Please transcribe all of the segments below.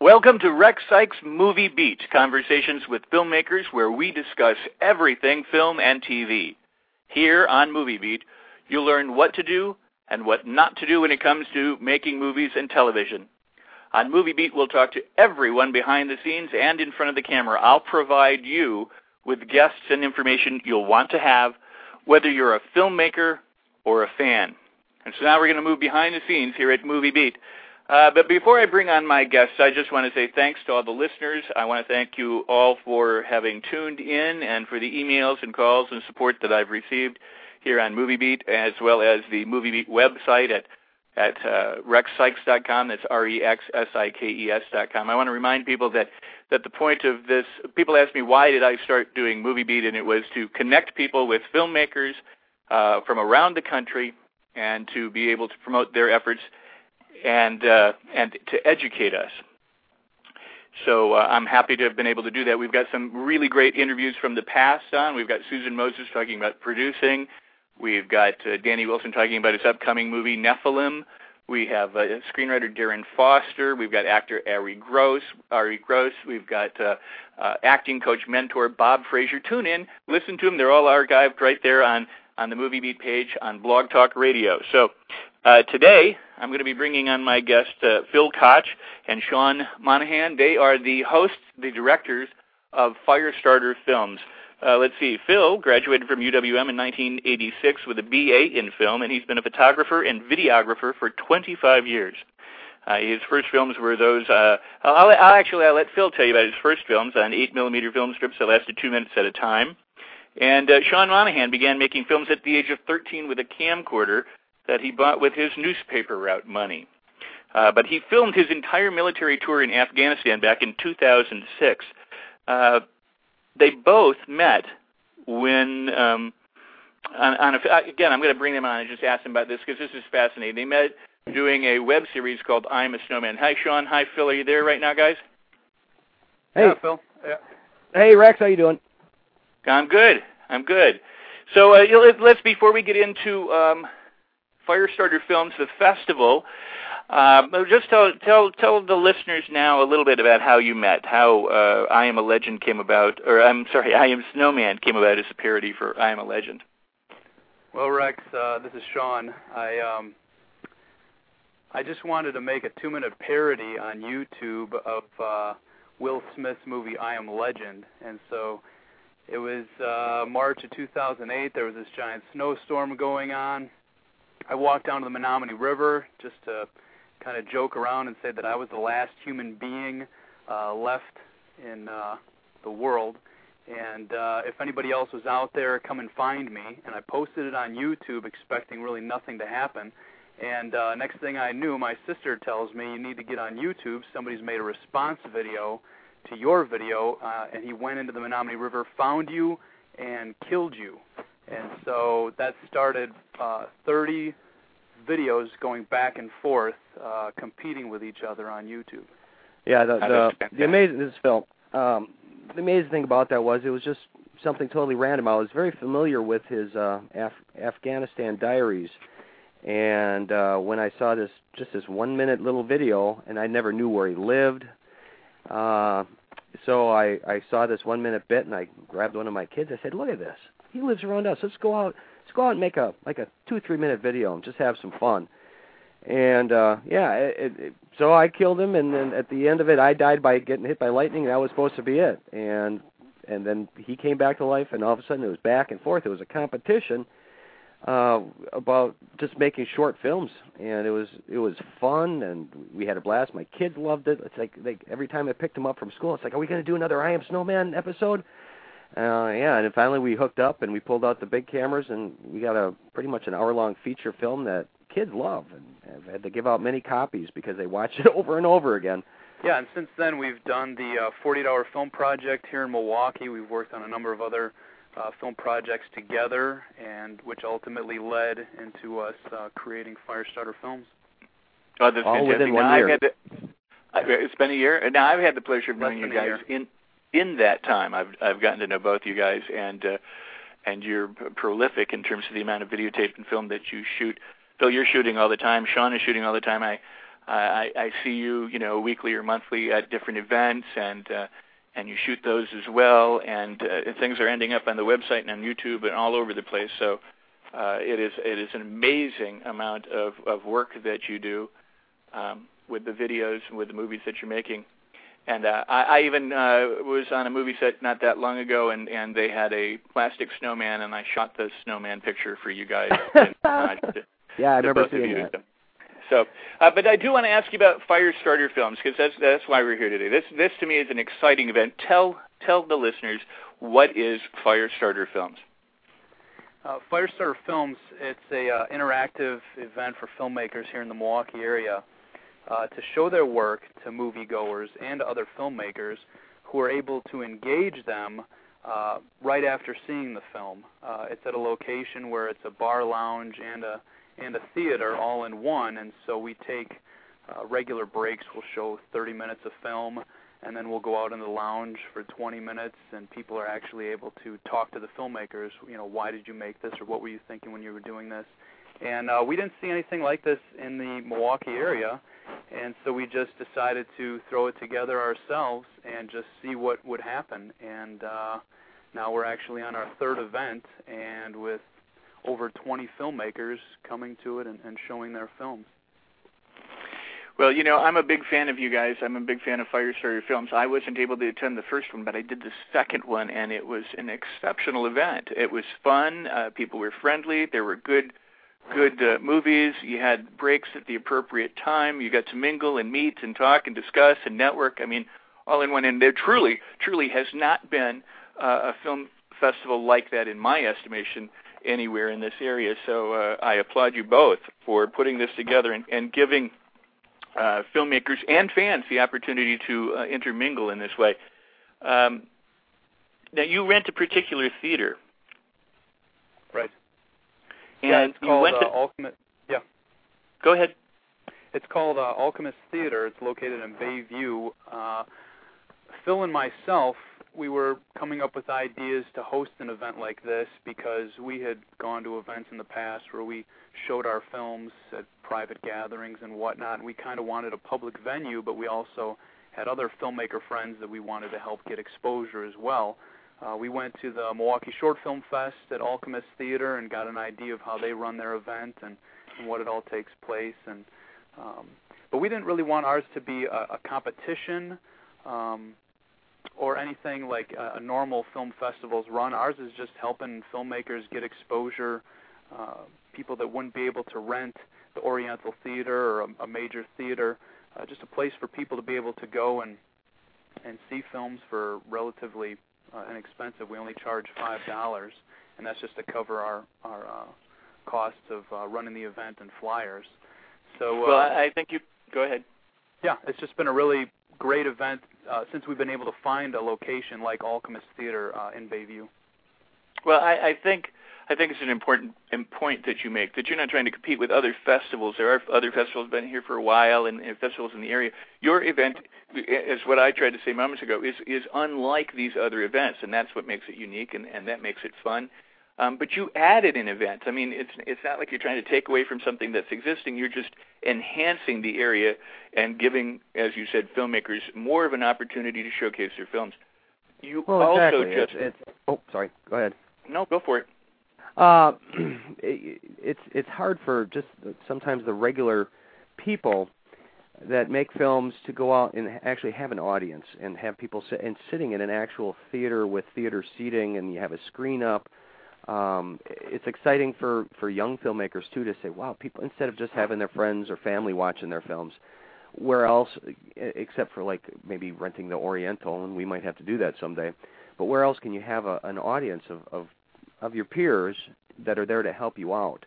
Welcome to Rex Sikes Movie Beat, conversations with filmmakers where we discuss everything film and TV. Here on Movie Beat, you'll learn what to do and what not to do when it comes to making movies and television. On Movie Beat, we'll talk to everyone behind the scenes and in front of the camera. I'll provide you with guests and information you'll want to have, whether you're a filmmaker or a fan. And so now we're going to move behind the scenes here at Movie Beat. Uh, but before I bring on my guests, I just want to say thanks to all the listeners. I want to thank you all for having tuned in and for the emails and calls and support that I've received here on MovieBeat, as well as the MovieBeat website at at uh, rexsikes.com. That's R-E-X-S-I-K-E-S dot com. I want to remind people that that the point of this, people ask me why did I start doing MovieBeat, and it was to connect people with filmmakers uh, from around the country and to be able to promote their efforts and uh, and to educate us. So uh, I'm happy to have been able to do that. We've got some really great interviews from the past on. We've got Susan Moses talking about producing. We've got uh, Danny Wilson talking about his upcoming movie Nephilim. We have uh, screenwriter Darren Foster. We've got actor Ari Gross. Ari Gross. We've got uh, uh, acting coach mentor Bob Frazier. Tune in, listen to them. They're all archived right there on on the Movie Beat page on Blog Talk Radio. So uh, today, I'm going to be bringing on my guest, uh, Phil Koch and Shawn Monaghan. They are the hosts, the directors of Firestarter Films. Uh, let's see, Phil graduated from UWM in 1986 with a BA in film, and he's been a photographer and videographer for 25 years. Uh, his first films were those. Uh, I'll, I'll actually I'll let Phil tell you about his first films on eight millimeter film strips that lasted two minutes at a time. And uh, Shawn Monaghan began making films at the age of 13 with a camcorder that he bought with his newspaper route money. Uh, but he filmed his entire military tour in Afghanistan back in 2006. Uh, they both met when, um, on, on a, again, I'm going to bring them on and just ask them about this because this is fascinating. They met doing a web series called I'm a Snowman. Hi, Shawn. Hi, Phil. Are you there right now, guys? Hey, yeah, Phil. Yeah. Hey, Rex. How you doing? I'm good. I'm good. So uh, let's before we get into um, Firestarter Films, the festival. Um, just tell tell tell the listeners now a little bit about how you met, how uh, I Am a Legend came about, or I'm sorry, I Am Snowman came about as a parody for I Am a Legend. Well, Rex, uh, this is Shawn. I um, I just wanted to make a two-minute parody on YouTube of uh, Will Smith's movie I Am Legend, and so it was uh, March of 2008. There was this giant snowstorm going on. I walked down to the Menomonee River just to kind of joke around and say that I was the last human being uh, left in uh, the world. And uh, if anybody else was out there, come and find me. And I posted it on YouTube, expecting really nothing to happen. And uh, next thing I knew, my sister tells me you need to get on YouTube. Somebody's made a response video to your video, uh, and he went into the Menomonee River, found you, and killed you. And so that started uh, 30 videos going back and forth, uh, competing with each other on YouTube. Yeah, the the, the amazing this film. Um, the amazing thing about that was it was just something totally random. I was very familiar with his uh, Af- Afghanistan diaries, and uh, when I saw this just this one minute little video, and I never knew where he lived. Uh, so I I saw this one minute bit, and I grabbed one of my kids. I said, "Look at this! He lives around us. Let's go out. Let's go out and make a like a two three minute video and just have some fun." And uh yeah, it, it, so I killed him, and then at the end of it, I died by getting hit by lightning. That was supposed to be it. And and then he came back to life, and all of a sudden it was back and forth. It was a competition uh about just making short films and it was it was fun and we had a blast my kids loved it it's like they every time i picked them up from school it's like are we going to do another i am snowman episode Uh, yeah, and finally we hooked up and we pulled out the big cameras and we got a pretty much an hour-long feature film that kids love and I've had to give out many copies because they watch it over and over again. Yeah, and since then we've done the uh, 48-hour film project here in Milwaukee. We've worked on a number of other uh, film projects together, and which ultimately led into us uh, creating Firestarter Films. Oh, that's All fantastic. within one now, year. I've had the, I- it's been a year. Now I've had the pleasure of Less knowing you guys in in that time. I've I've gotten to know both you guys, and uh, and you're prolific in terms of the amount of videotape and film that you shoot. Phil, you're shooting all the time. Sean is shooting all the time. I I, I see you, you know, weekly or monthly at different events, and uh, and you shoot those as well. And uh, things are ending up on the website and on YouTube and all over the place. So uh, it is it is an amazing amount of of work that you do um, with the videos and with the movies that you're making. And uh, I, I even uh, was on a movie set not that long ago, and and they had a plastic snowman, and I shot the snowman picture for you guys. and, uh, Yeah, I remember seeing that. So, uh, but I do want to ask you about Firestarter Films because that's that's why we're here today. This this to me is an exciting event. Tell tell the listeners what is Firestarter Films. Uh, Firestarter Films, it's a uh, interactive event for filmmakers here in the Milwaukee area uh, to show their work to moviegoers and other filmmakers who are able to engage them uh, right after seeing the film. Uh, it's at a location where it's a bar lounge and a and a theater all in one, and so we take uh, regular breaks. We'll show 30 minutes of film, and then we'll go out in the lounge for 20 minutes, and people are actually able to talk to the filmmakers. You know, why did you make this, or what were you thinking when you were doing this? And uh, we didn't see anything like this in the Milwaukee area, and so we just decided to throw it together ourselves and just see what would happen. And uh, now we're actually on our third event, and with over 20 filmmakers coming to it and, and showing their films. Well, you know, I'm a big fan of you guys. I'm a big fan of Firestarter Films. I wasn't able to attend the first one, but I did the second one, and it was an exceptional event. It was fun. Uh, people were friendly. There were good, good uh, movies. You had breaks at the appropriate time. You got to mingle and meet and talk and discuss and network. I mean, all in one. And there truly, truly has not been uh, a film festival like that, in my estimation, anywhere in this area. So uh, I applaud you both for putting this together and, and giving uh, filmmakers and fans the opportunity to uh, intermingle in this way. Um, now, you rent a particular theater, Right. and yeah, it's you called went uh, to. Alchemist. Yeah, Go ahead. it's called uh, Alchemist Theater. It's located in Bayview. Uh, Phil and myself, we were coming up with ideas to host an event like this because we had gone to events in the past where we showed our films at private gatherings and whatnot. And we kind of wanted a public venue, but we also had other filmmaker friends that we wanted to help get exposure as well. Uh, we went to the Milwaukee Short Film Fest at Alchemist Theater and got an idea of how they run their event and, and what it all takes place. And um, but we didn't really want ours to be a, a competition um, or anything like a, a normal film festivals run. Ours is just helping filmmakers get exposure. Uh, people that wouldn't be able to rent the Oriental Theater or a, a major theater, uh, just a place for people to be able to go and and see films for relatively uh, inexpensive. We only charge five dollars, and that's just to cover our our uh, costs of uh, running the event and flyers. So uh, Well, I think you. Go ahead. yeah, it's just been a really great event uh, since we've been able to find a location like Alchemist Theater uh, in Bayview. Well, I, I think I think it's an important point that you make that you're not trying to compete with other festivals. There are other festivals been here for a while and, and festivals in the area. Your event, is what I tried to say moments ago, is is unlike these other events, and that's what makes it unique and, and that makes it fun. Um, but you added an event. I mean, it's it's not like you're trying to take away from something that's existing. You're just enhancing the area and giving, as you said, filmmakers more of an opportunity to showcase their films. You Well, also exactly. just it's, it's, oh, sorry. Go ahead. no, go for it. Uh, it, it's it's hard for just sometimes the regular people that make films to go out and actually have an audience and have people sit and sitting in an actual theater with theater seating and you have a screen up. Um, it's exciting for for young filmmakers too to say, wow, people instead of just having their friends or family watching their films, where else except for like maybe renting the Oriental, and we might have to do that someday. but where else can you have a, an audience of, of of your peers that are there to help you out?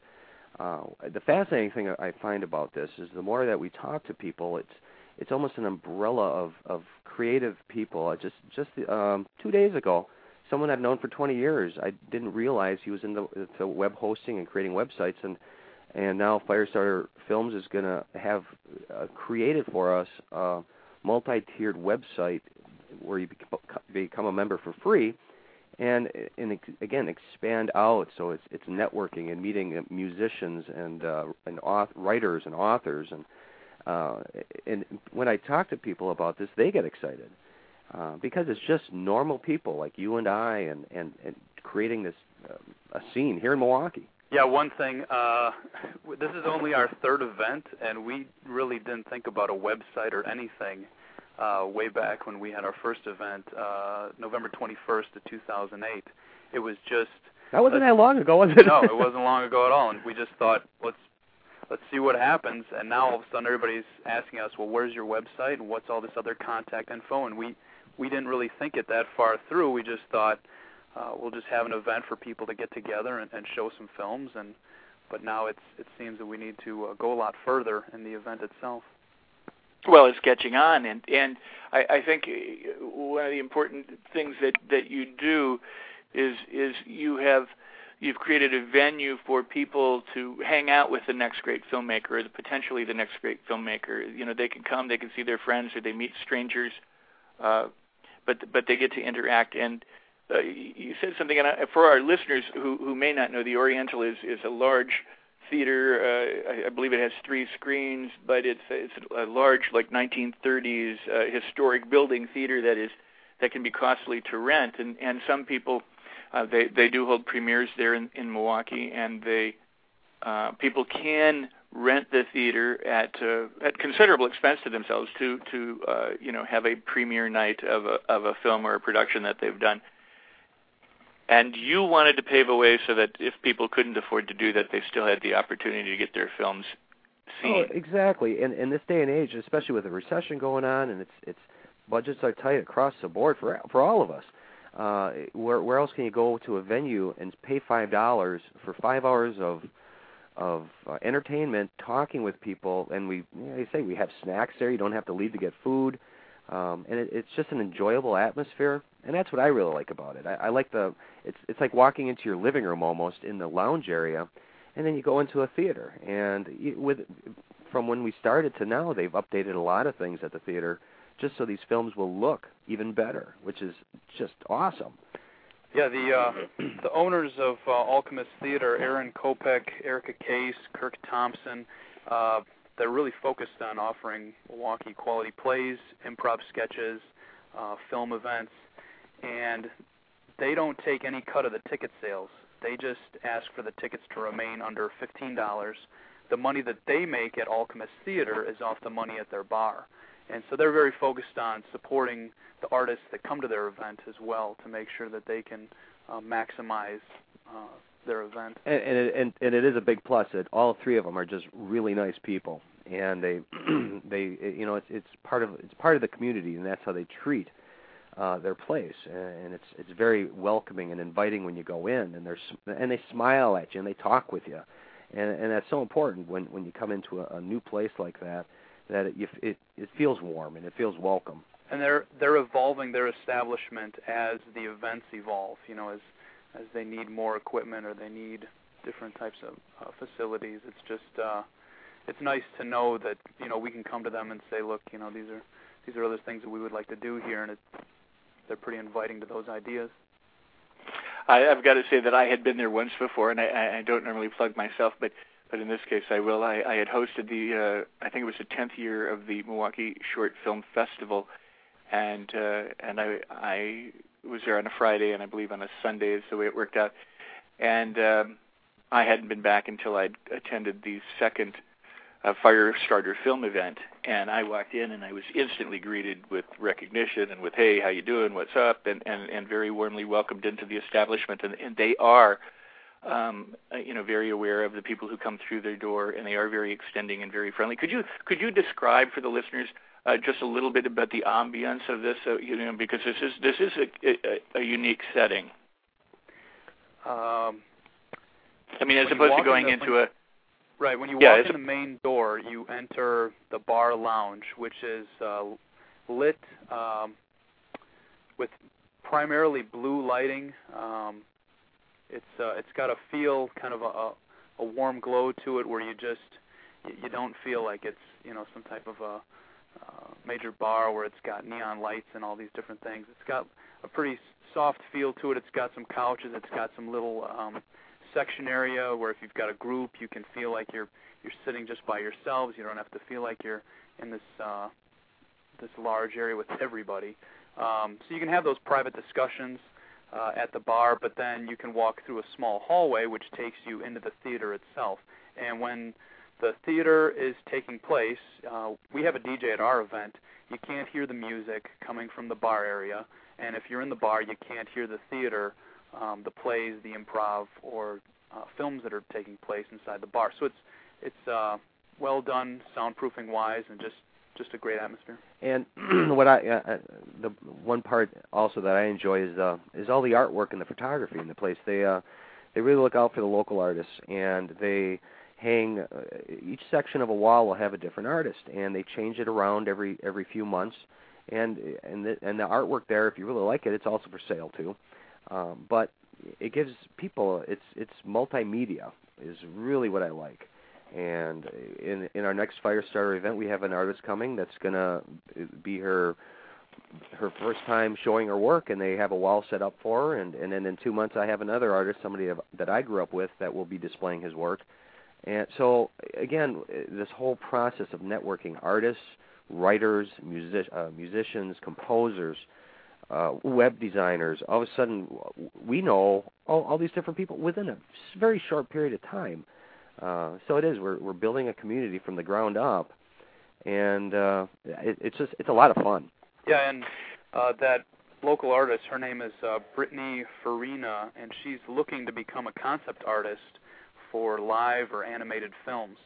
Uh, the fascinating thing I find about this is the more that we talk to people, it's it's almost an umbrella of of creative people. I just just um, two days ago, someone I've known for 20 years, I didn't realize he was into the web hosting and creating websites, and and now Firestarter Films is going to have uh, created for us a multi-tiered website where you become a member for free, and and again expand out. So it's it's networking and meeting musicians and uh, and author, writers and authors. And uh, and when I talk to people about this, they get excited. uh, because it's just normal people like you and I, and and, and creating this uh, a scene here in Milwaukee. Yeah, one thing. Uh, this is only our third event, and we really didn't think about a website or anything uh, way back when we had our first event, uh, November 21st of 2008. It was just that wasn't that long ago, was it? no, it wasn't long ago at all. And we just thought, let's let's see what happens. And now all of a sudden everybody's asking us, well, where's your website and what's all this other contact info? And we we didn't really think it that far through. We just thought uh, we'll just have an event for people to get together and, and show some films. And but now it's it seems that we need to uh, go a lot further in the event itself. Well, it's catching on, and and I, I think uh, one of the important things that that you do is is you have you've created a venue for people to hang out with the next great filmmaker or the, potentially the next great filmmaker. You know, they can come, they can see their friends, or they meet strangers, uh, but but they get to interact. And uh, you said something, and I, for our listeners who who may not know, the Oriental is is a large theater. Uh, I, I believe it has three screens, but it's it's a large, like 1930s uh, historic building theater that is that can be costly to rent, and and some people uh, they they do hold premieres there in, in Milwaukee, and they uh, people can rent the theater at uh, at considerable expense to themselves to to uh, you know have a premiere night of a of a film or a production that they've done. And you wanted to pave a way so that if people couldn't afford to do that, they still had the opportunity to get their films seen. Oh, exactly. And in this day and age, especially with the recession going on, and it's it's budgets are tight across the board for for all of us uh, where where else can you go to a venue and pay five dollars for five hours of of uh, entertainment, talking with people, and we, you know, say we have snacks there. You don't have to leave to get food, um, and it, it's just an enjoyable atmosphere. And that's what I really like about it. I, I like the it's it's like walking into your living room almost in the lounge area, and then you go into a theater. And with from when we started to now, they've updated a lot of things at the theater just so these films will look even better, which is just awesome. Yeah, the uh, the owners of uh, Alchemist Theater, Aaron Kopec, Erica Case, Kirk Thompson, uh, they're really focused on offering Milwaukee quality plays, improv sketches, uh, film events, and they don't take any cut of the ticket sales. They just ask for the tickets to remain under fifteen dollars. The money that they make at Alchemist Theater is off the money at their bar and so they're very focused on supporting the artists that come to their event as well to make sure that they can uh, maximize uh, their event. And and it, and, and it is a big plus that all three of them are just really nice people, and they they you know it's it's part of it's part of the community, and that's how they treat uh, their place, and it's it's very welcoming and inviting when you go in, and they're and they smile at you and they talk with you, and and that's so important when when you come into a, a new place like that that it, it it feels warm and it feels welcome. And they're they're evolving their establishment as the events evolve. You know, as as they need more equipment or they need different types of uh, facilities. It's just uh, it's nice to know that you know we can come to them and say, look, you know, these are these are other things that we would like to do here, and it, they're pretty inviting to those ideas. I, I've got to say that I had been there once before, and I, I don't normally plug myself, but but in this case I will. I, I had hosted the uh, I think it was the 10th year of the Milwaukee Short Film Festival, and uh, and I I was there on a Friday and I believe on a Sunday is the way it worked out, and um, I hadn't been back until I'd attended the second uh, Firestarter film event, and I walked in and I was instantly greeted with recognition and with Hey, how you doing? What's up? And and and very warmly welcomed into the establishment, and, and they are um, uh, you know, very aware of the people who come through their door, and they are very extending and very friendly. Could you could you describe for the listeners uh, just a little bit about the ambience of this? Uh, you know, because this is this is a, a, a unique setting. Um, I mean, as opposed to going the, into a right when you yeah, walk in the main door, you enter the bar lounge, which is uh, lit um, with primarily blue lighting. Um, it's uh, it's got a feel, kind of a, a warm glow to it, where you just you don't feel like it's you know some type of a uh, major bar where it's got neon lights and all these different things. It's got a pretty soft feel to it. It's got some couches. It's got some little um, section area where if you've got a group, you can feel like you're you're sitting just by yourselves. You don't have to feel like you're in this uh, this large area with everybody. Um, so you can have those private discussions at the bar, but then you can walk through a small hallway which takes you into the theater itself. And when the theater is taking place, uh, we have a DJ at our event. You can't hear the music coming from the bar area, and if you're in the bar, you can't hear the theater, um, the plays, the improv, or uh, films that are taking place inside the bar. So it's it's uh, well done soundproofing wise, and just just a great atmosphere. And what I uh, uh, the one part also that I enjoy is uh, is all the artwork and the photography in the place. They uh, they really look out for the local artists, and they hang uh, each section of a wall will have a different artist, and they change it around every every few months. And and the, and the artwork there, if you really like it, it's also for sale too. Um, but it gives people it's it's multimedia is really what I like. And in in our next Firestarter event, we have an artist coming that's to be her her first time showing her work, and they have a wall set up for her. And and then in two months, I have another artist, somebody that I grew up with, that will be displaying his work. And so again, this whole process of networking artists, writers, music, uh, musicians, composers, uh, web designers. All of a sudden, we know all, all these different people within a very short period of time. Uh, so it is. We're we're building a community from the ground up, and uh, it, it's just it's a lot of fun. Yeah, and uh, that local artist, her name is uh, Brittany Farina, and she's looking to become a concept artist for live or animated films.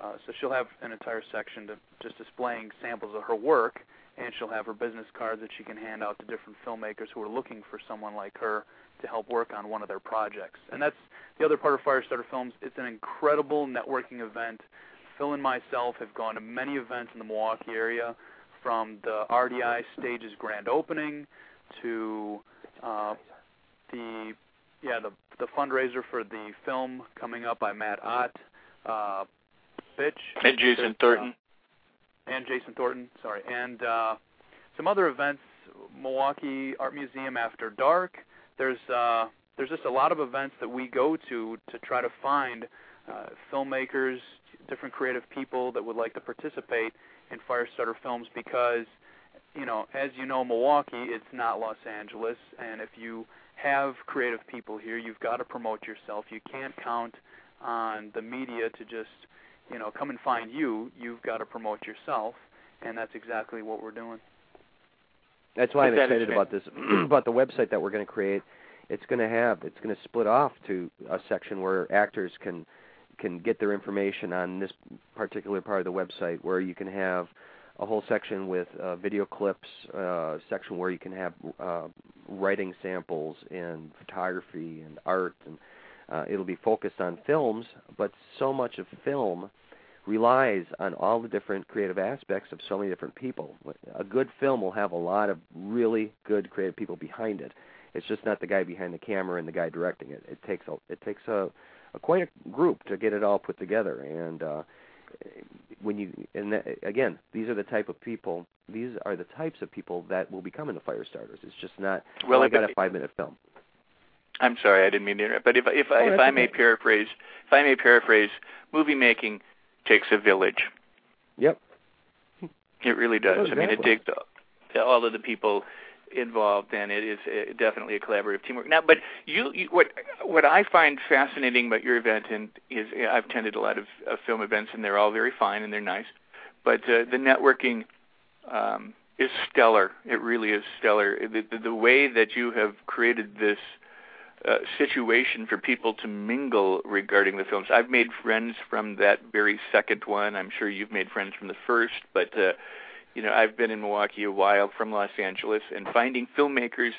Uh, so she'll have an entire section to just displaying samples of her work, and she'll have her business cards that she can hand out to different filmmakers who are looking for someone like her to help work on one of their projects. And that's the other part of Firestarter Films. It's an incredible networking event. Phil and myself have gone to many events in the Milwaukee area, from the RDI stage's grand opening to uh, the yeah the the fundraiser for the film coming up by Matt Ott, uh, Bitch, and Jason Thornton, uh, and Jason Thornton. Sorry, and uh, some other events. Milwaukee Art Museum After Dark, there's uh, there's just a lot of events that we go to to try to find uh, filmmakers, different creative people that would like to participate in Firestarter Films because, you know, as you know, Milwaukee, it's not Los Angeles, and if you have creative people here, you've got to promote yourself. You can't count on the media to just, you know, come and find you. You've got to promote yourself, and that's exactly what we're doing. That's why I'm excited about this about the website that we're going to create. It's going to have it's going to split off to a section where actors can can get their information on this particular part of the website, where you can have a whole section with uh, video clips, uh, section where you can have uh, writing samples and photography and art, and uh, it'll be focused on films. But so much of film relies on all the different creative aspects of so many different people. A good film will have a lot of really good creative people behind it. It's just not the guy behind the camera and the guy directing it. It takes a it takes a, a quite a group to get it all put together. And uh, when you and that, again, these are the type of people. These are the types of people that will become the fire starters. It's just not. Well, oh, I got a five minute film. I'm sorry, I didn't mean to interrupt. But if if oh, if I may okay. paraphrase, if I may paraphrase, movie making takes a village. Yep. It really does. I mean, it takes all of the people involved, and it is uh, definitely a collaborative teamwork. Now, but you, you what what I find fascinating about your event, and is I've attended a lot of, of film events, and they're all very fine and they're nice, but uh, the networking um, is stellar. It really is stellar. The, the, the way that you have created this uh, situation for people to mingle regarding the films. I've made friends from that very second one. I'm sure you've made friends from the first, but uh, you know, I've been in Milwaukee a while from Los Angeles, and finding filmmakers,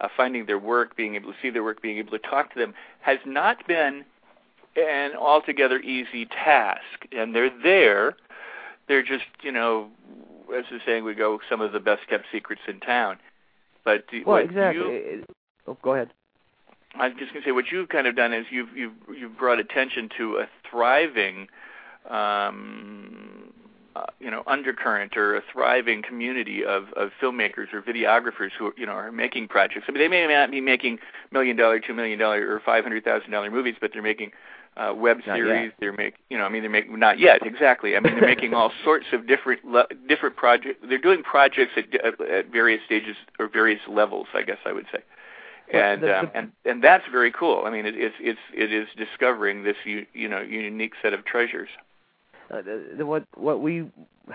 uh, finding their work, being able to see their work, being able to talk to them, has not been an altogether easy task. And they're there. They're just, you know, as the saying we go, some of the best kept secrets in town. But well, exactly. You, oh, go ahead. I was just going to say what you've kind of done is you've you've you've brought attention to a thriving, um, uh, you know, undercurrent or a thriving community of of filmmakers or videographers who you know are making projects. I mean, they may not be making million dollar, two million dollar, or five hundred thousand dollar movies, but they're making uh, web not series. Yet. They're making, you know, I mean, they're making not yet exactly. I mean, they're making all sorts of different le- different projects. They're doing projects at, at various stages or various levels, I guess I would say and the, um, and and that's very cool. I mean, it, it's it's it is discovering this you, you know unique set of treasures. Uh, the, what what we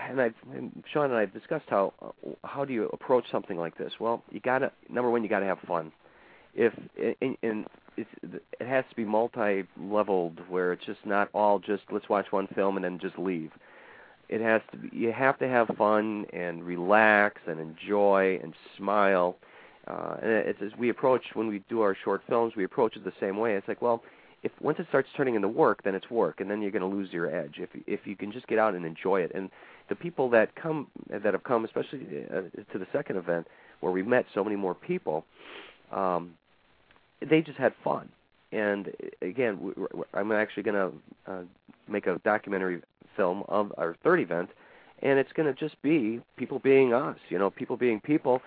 and I Shawn and I have discussed how uh, how do you approach something like this? Well, you got to number one, you got to have fun. If and, and it's, it has to be multi-leveled, where it's just not all just let's watch one film and then just leave. It has to be. You have to have fun and relax and enjoy and smile uh, and it's as we approach when we do our short films, we approach it the same way. It's like, well, if once it starts turning into work, then it's work, and then you're going to lose your edge. If if you can just get out and enjoy it, and the people that come that have come, especially uh, to the second event where we met so many more people, um, they just had fun. And again, we, I'm actually going to uh, make a documentary film of our third event, and it's going to just be people being us, you know, people being people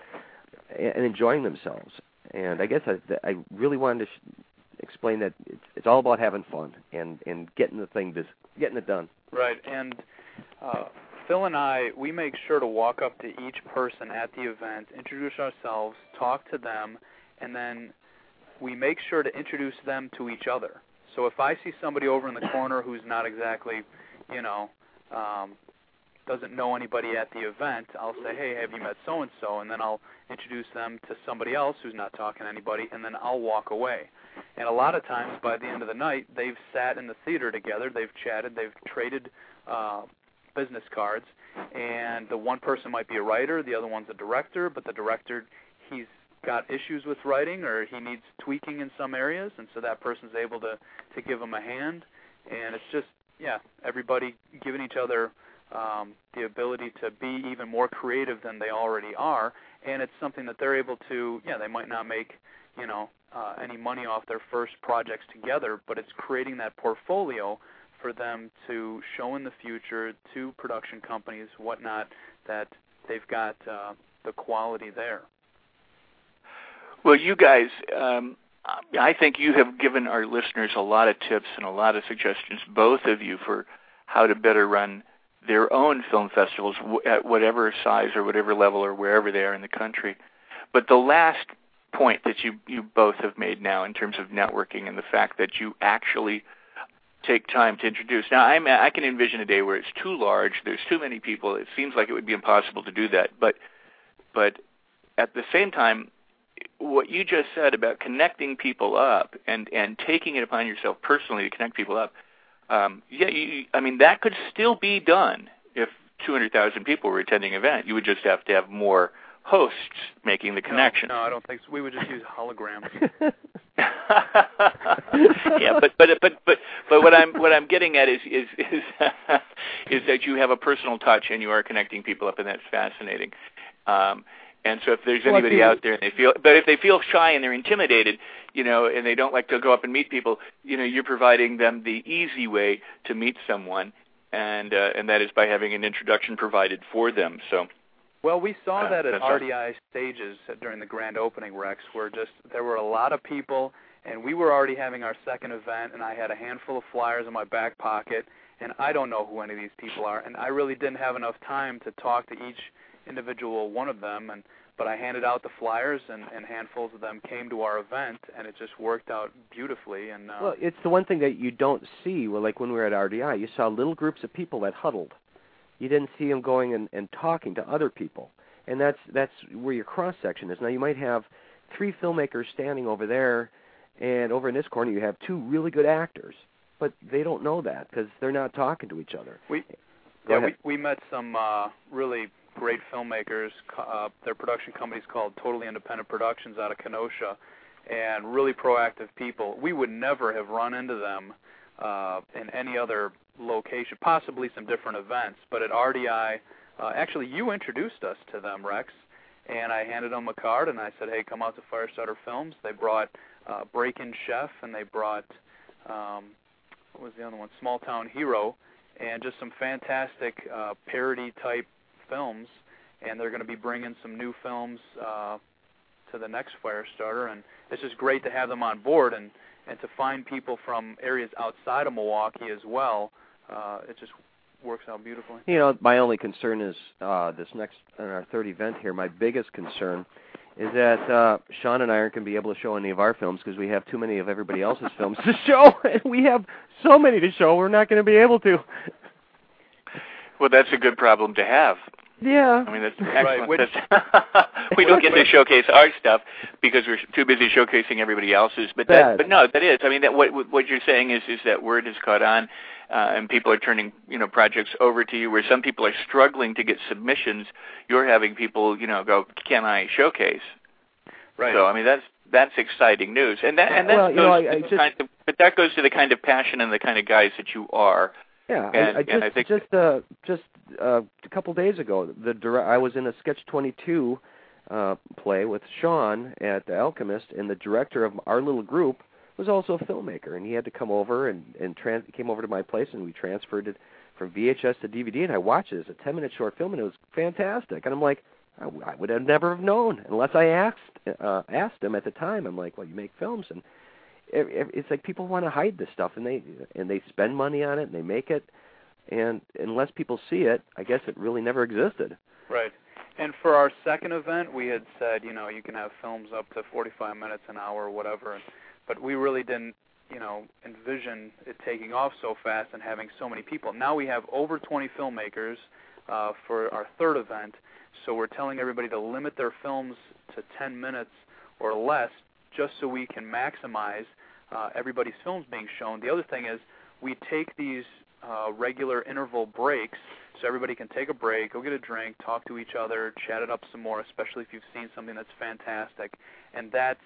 and enjoying themselves. And I guess I, I really wanted to sh- explain that it's, it's all about having fun and and getting the thing this getting it done. Right, and uh, Phil and I we make sure to walk up to each person at the event, introduce ourselves, talk to them, and then we make sure to introduce them to each other. So if I see somebody over in the corner who's not exactly, you know, um, doesn't know anybody at the event, I'll say, "Hey, have you met so and so?" And then I'll introduce them to somebody else who's not talking to anybody, and then I'll walk away. And a lot of times, by the end of the night, they've sat in the theater together, they've chatted, they've traded uh, business cards, and the one person might be a writer, the other one's a director, but the director he's got issues with writing or he needs tweaking in some areas, and so that person's able to to give him a hand, and it's just yeah, everybody giving each other um, the ability to be even more creative than they already are, and it's something that they're able to. Yeah, they might not make you know uh, any money off their first projects together, but it's creating that portfolio for them to show in the future to production companies, whatnot, that they've got uh, the quality there. Well, you guys, um, I think you have given our listeners a lot of tips and a lot of suggestions, both of you, for how to better run their own film festivals at whatever size or whatever level or wherever they are in the country. But the last point that you you both have made now in terms of networking and the fact that you actually take time to introduce. Now, I'm, I can envision a day where it's too large. There's too many people. It seems like it would be impossible to do that. But but at the same time, what you just said about connecting people up and and taking it upon yourself personally to connect people up um, yeah, you, I mean that could still be done if 200,000 people were attending an event. You would just have to have more hosts making the connection. No, no I don't think so. We would just use holograms. yeah, but but but but but what I'm what I'm getting at is is is is that you have a personal touch and you are connecting people up, and that's fascinating. Um, and so if there's anybody well, out there and they feel, but if they feel shy and they're intimidated, you know, and they don't like to go up and meet people, you know, you're providing them the easy way to meet someone, and uh, and that is by having an introduction provided for them. So. Well, we saw uh, that at RDI stages during the grand opening, Rex, where just there were a lot of people, and we were already having our second event, and I had a handful of flyers in my back pocket, and I don't know who any of these people are, and I really didn't have enough time to talk to each individual one of them, and but I handed out the flyers, and, and handfuls of them came to our event, and it just worked out beautifully. And uh, well, it's the one thing that you don't see. Well, like when we were at RDI, you saw little groups of people that huddled. You didn't see them going and, and talking to other people, and that's that's where your cross section is. Now you might have three filmmakers standing over there, and over in this corner you have two really good actors, but they don't know that because they're not talking to each other. We Go yeah, ahead. we we met some uh, really great filmmakers. Uh, their production company's called Totally Independent Productions out of Kenosha, and really proactive people. We would never have run into them uh, in any other location, possibly some different events, but at RDI, uh, actually you introduced us to them, Rex, and I handed them a card and I said, hey, come out to Firestarter Films. They brought uh, Break-In Chef and they brought um, what was the other one? Small Town Hero, and just some fantastic uh, parody type films. And they're going to be bringing some new films uh, to the next Firestarter, and it's just great to have them on board and and to find people from areas outside of Milwaukee as well. Uh, it just works out beautifully. You know, my only concern is uh, this next in our third event here. My biggest concern is that uh, Shawn and I aren't going to be able to show any of our films because we have too many of everybody else's films to show, and we have so many to show. We're not going to be able to. Well, that's a good problem to have. Yeah. I mean, that's excellent. Right. That's, we don't get to showcase our stuff because we're too busy showcasing everybody else's. But that, but no, that is. I mean, that what what you're saying is is that word has caught on, uh, and people are turning you know projects over to you. Where some people are struggling to get submissions, you're having people you know go, can I showcase? Right. So I mean that's that's exciting news, and that and that well, goes know, I, I just, kind of, but that goes to the kind of passion and the kind of guys that you are. Yeah, and, I, I just I think just uh, just uh, a couple days ago, the dire- I was in a Sketch 22 uh, play with Shawn at the Alchemist, and the director of our little group was also a filmmaker, and he had to come over and and trans- came over to my place, and we transferred it from VHS to DVD, and I watched it as a 10 minute short film, and it was fantastic. And I'm like, I, I would have never have known unless I asked uh, asked him at the time. I'm like, well, you make films, and it's like people want to hide this stuff and they and they spend money on it and they make it and unless people see it i guess it really never existed. Right. And for our second event we had said you know you can have films up to 45 minutes an hour or whatever but we really didn't you know envision it taking off so fast and having so many people. Now we have over 20 filmmakers uh, for our third event so we're telling everybody to limit their films to 10 minutes or less just so we can maximize uh, everybody's films being shown. The other thing is we take these uh, regular interval breaks so everybody can take a break, go get a drink, talk to each other, chat it up some more, especially if you've seen something that's fantastic. And that's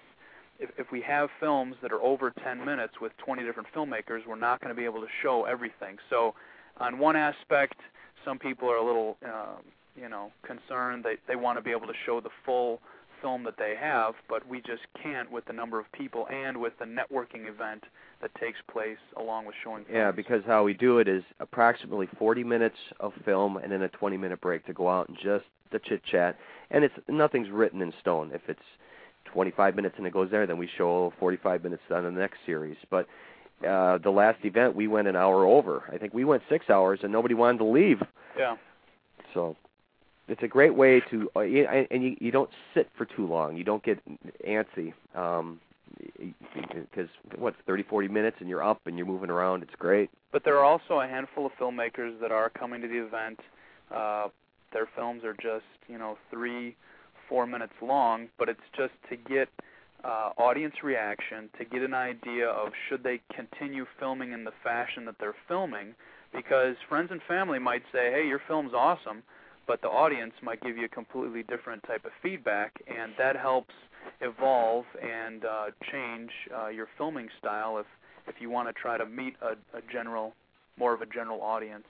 if, if we have films that are over 10 minutes with 20 different filmmakers, we're not going to be able to show everything. So, on one aspect, some people are a little, uh, you know, concerned. They they want to be able to show the full film that they have, but we just can't with the number of people and with the networking event that takes place along with showing films. Yeah, because how we do it is approximately 40 minutes of film and then a 20 minute break to go out and just the chit chat. And it's nothing's written in stone. If it's 25 minutes and it goes there, then we show 45 minutes on the next series. But uh the last event we went an hour over. I think we went 6 hours and nobody wanted to leave. Yeah. So it's a great way to uh, and you you don't sit for too long. You don't get antsy. Um because what 30 40 minutes and you're up and you're moving around it's great but there are also a handful of filmmakers that are coming to the event uh their films are just you know 3 4 minutes long but it's just to get uh audience reaction to get an idea of should they continue filming in the fashion that they're filming because friends and family might say hey your film's awesome but the audience might give you a completely different type of feedback, and that helps evolve and uh, change uh, your filming style if if you want to try to meet a, a general, more of a general audience.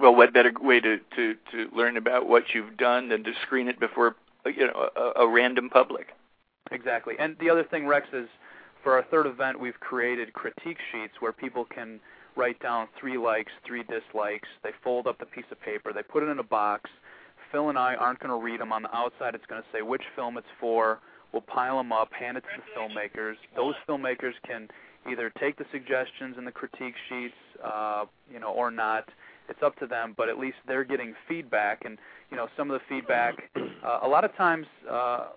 Well, what better way to, to, to learn about what you've done than to screen it before you know a, a random public? Exactly. And the other thing, Rex, is for our third event, we've created critique sheets where people can write down three likes, three dislikes. They fold up the piece of paper. They put it in a box. Phil and I aren't going to read them. On the outside, it's going to say which film it's for. We'll pile them up, hand it to the filmmakers. Those filmmakers can either take the suggestions and the critique sheets, uh, you know, or not. It's up to them, but at least they're getting feedback. And you know, some of the feedback, uh, a lot of times, uh,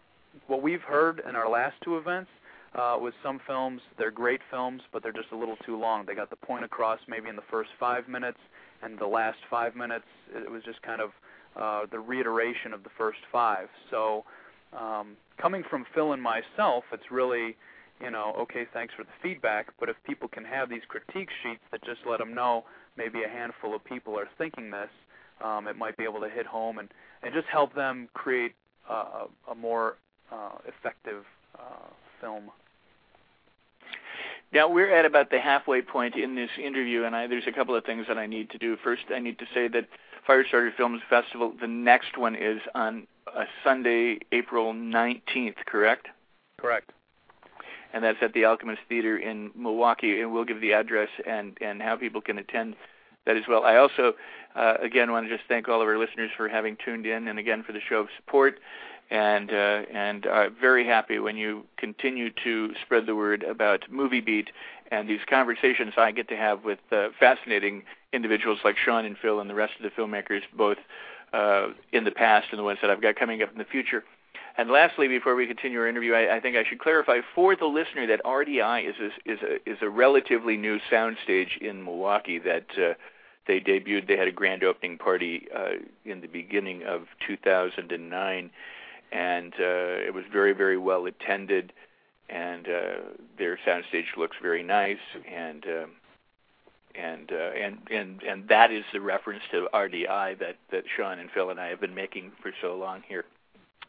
what we've heard in our last two events uh, with some films, they're great films, but they're just a little too long. They got the point across maybe in the first five minutes, and the last five minutes, it was just kind of uh, the reiteration of the first five. So, um, coming from Phil and myself, it's really, you know, okay, thanks for the feedback, but if people can have these critique sheets that just let them know maybe a handful of people are thinking this, um, it might be able to hit home and, and just help them create uh, a, a more uh, effective uh, film. Now we're at about the halfway point in this interview, and I, there's a couple of things that I need to do. First, I need to say that Firestarter Films Festival, the next one is on a Sunday, April 19th, correct? Correct. And that's at the Alchemist Theater in Milwaukee, and we'll give the address and and how people can attend that as well. I also, uh, again, want to just thank all of our listeners for having tuned in, and again for the show of support and uh, and uh, very happy when you continue to spread the word about Movie Beat and these conversations I get to have with uh, fascinating individuals like Shawn and Phil and the rest of the filmmakers, both uh, in the past and the ones that I've got coming up in the future. And lastly, before we continue our interview, I, I think I should clarify for the listener that RDI is a, is a is a relatively new soundstage in Milwaukee that uh, they debuted. They had a grand opening party uh, in the beginning of 2009 and uh, it was very very well attended, and uh, their soundstage looks very nice, and uh, and uh, and and and that is the reference to RDI that that Shawn and Phil and I have been making for so long here.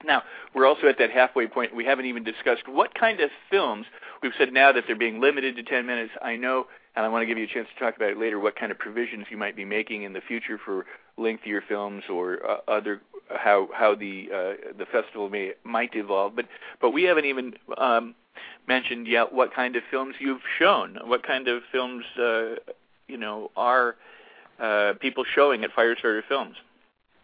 Now, we're also at that halfway point. We haven't even discussed what kind of films. We've said now that they're being limited to 10 minutes. I know, and I want to give you a chance to talk about it later, what kind of provisions you might be making in the future for lengthier films or uh, other how how the uh, the festival may might evolve. But but we haven't even um, mentioned yet what kind of films you've shown. What kind of films uh, you know are uh, people showing at Firestarter Films?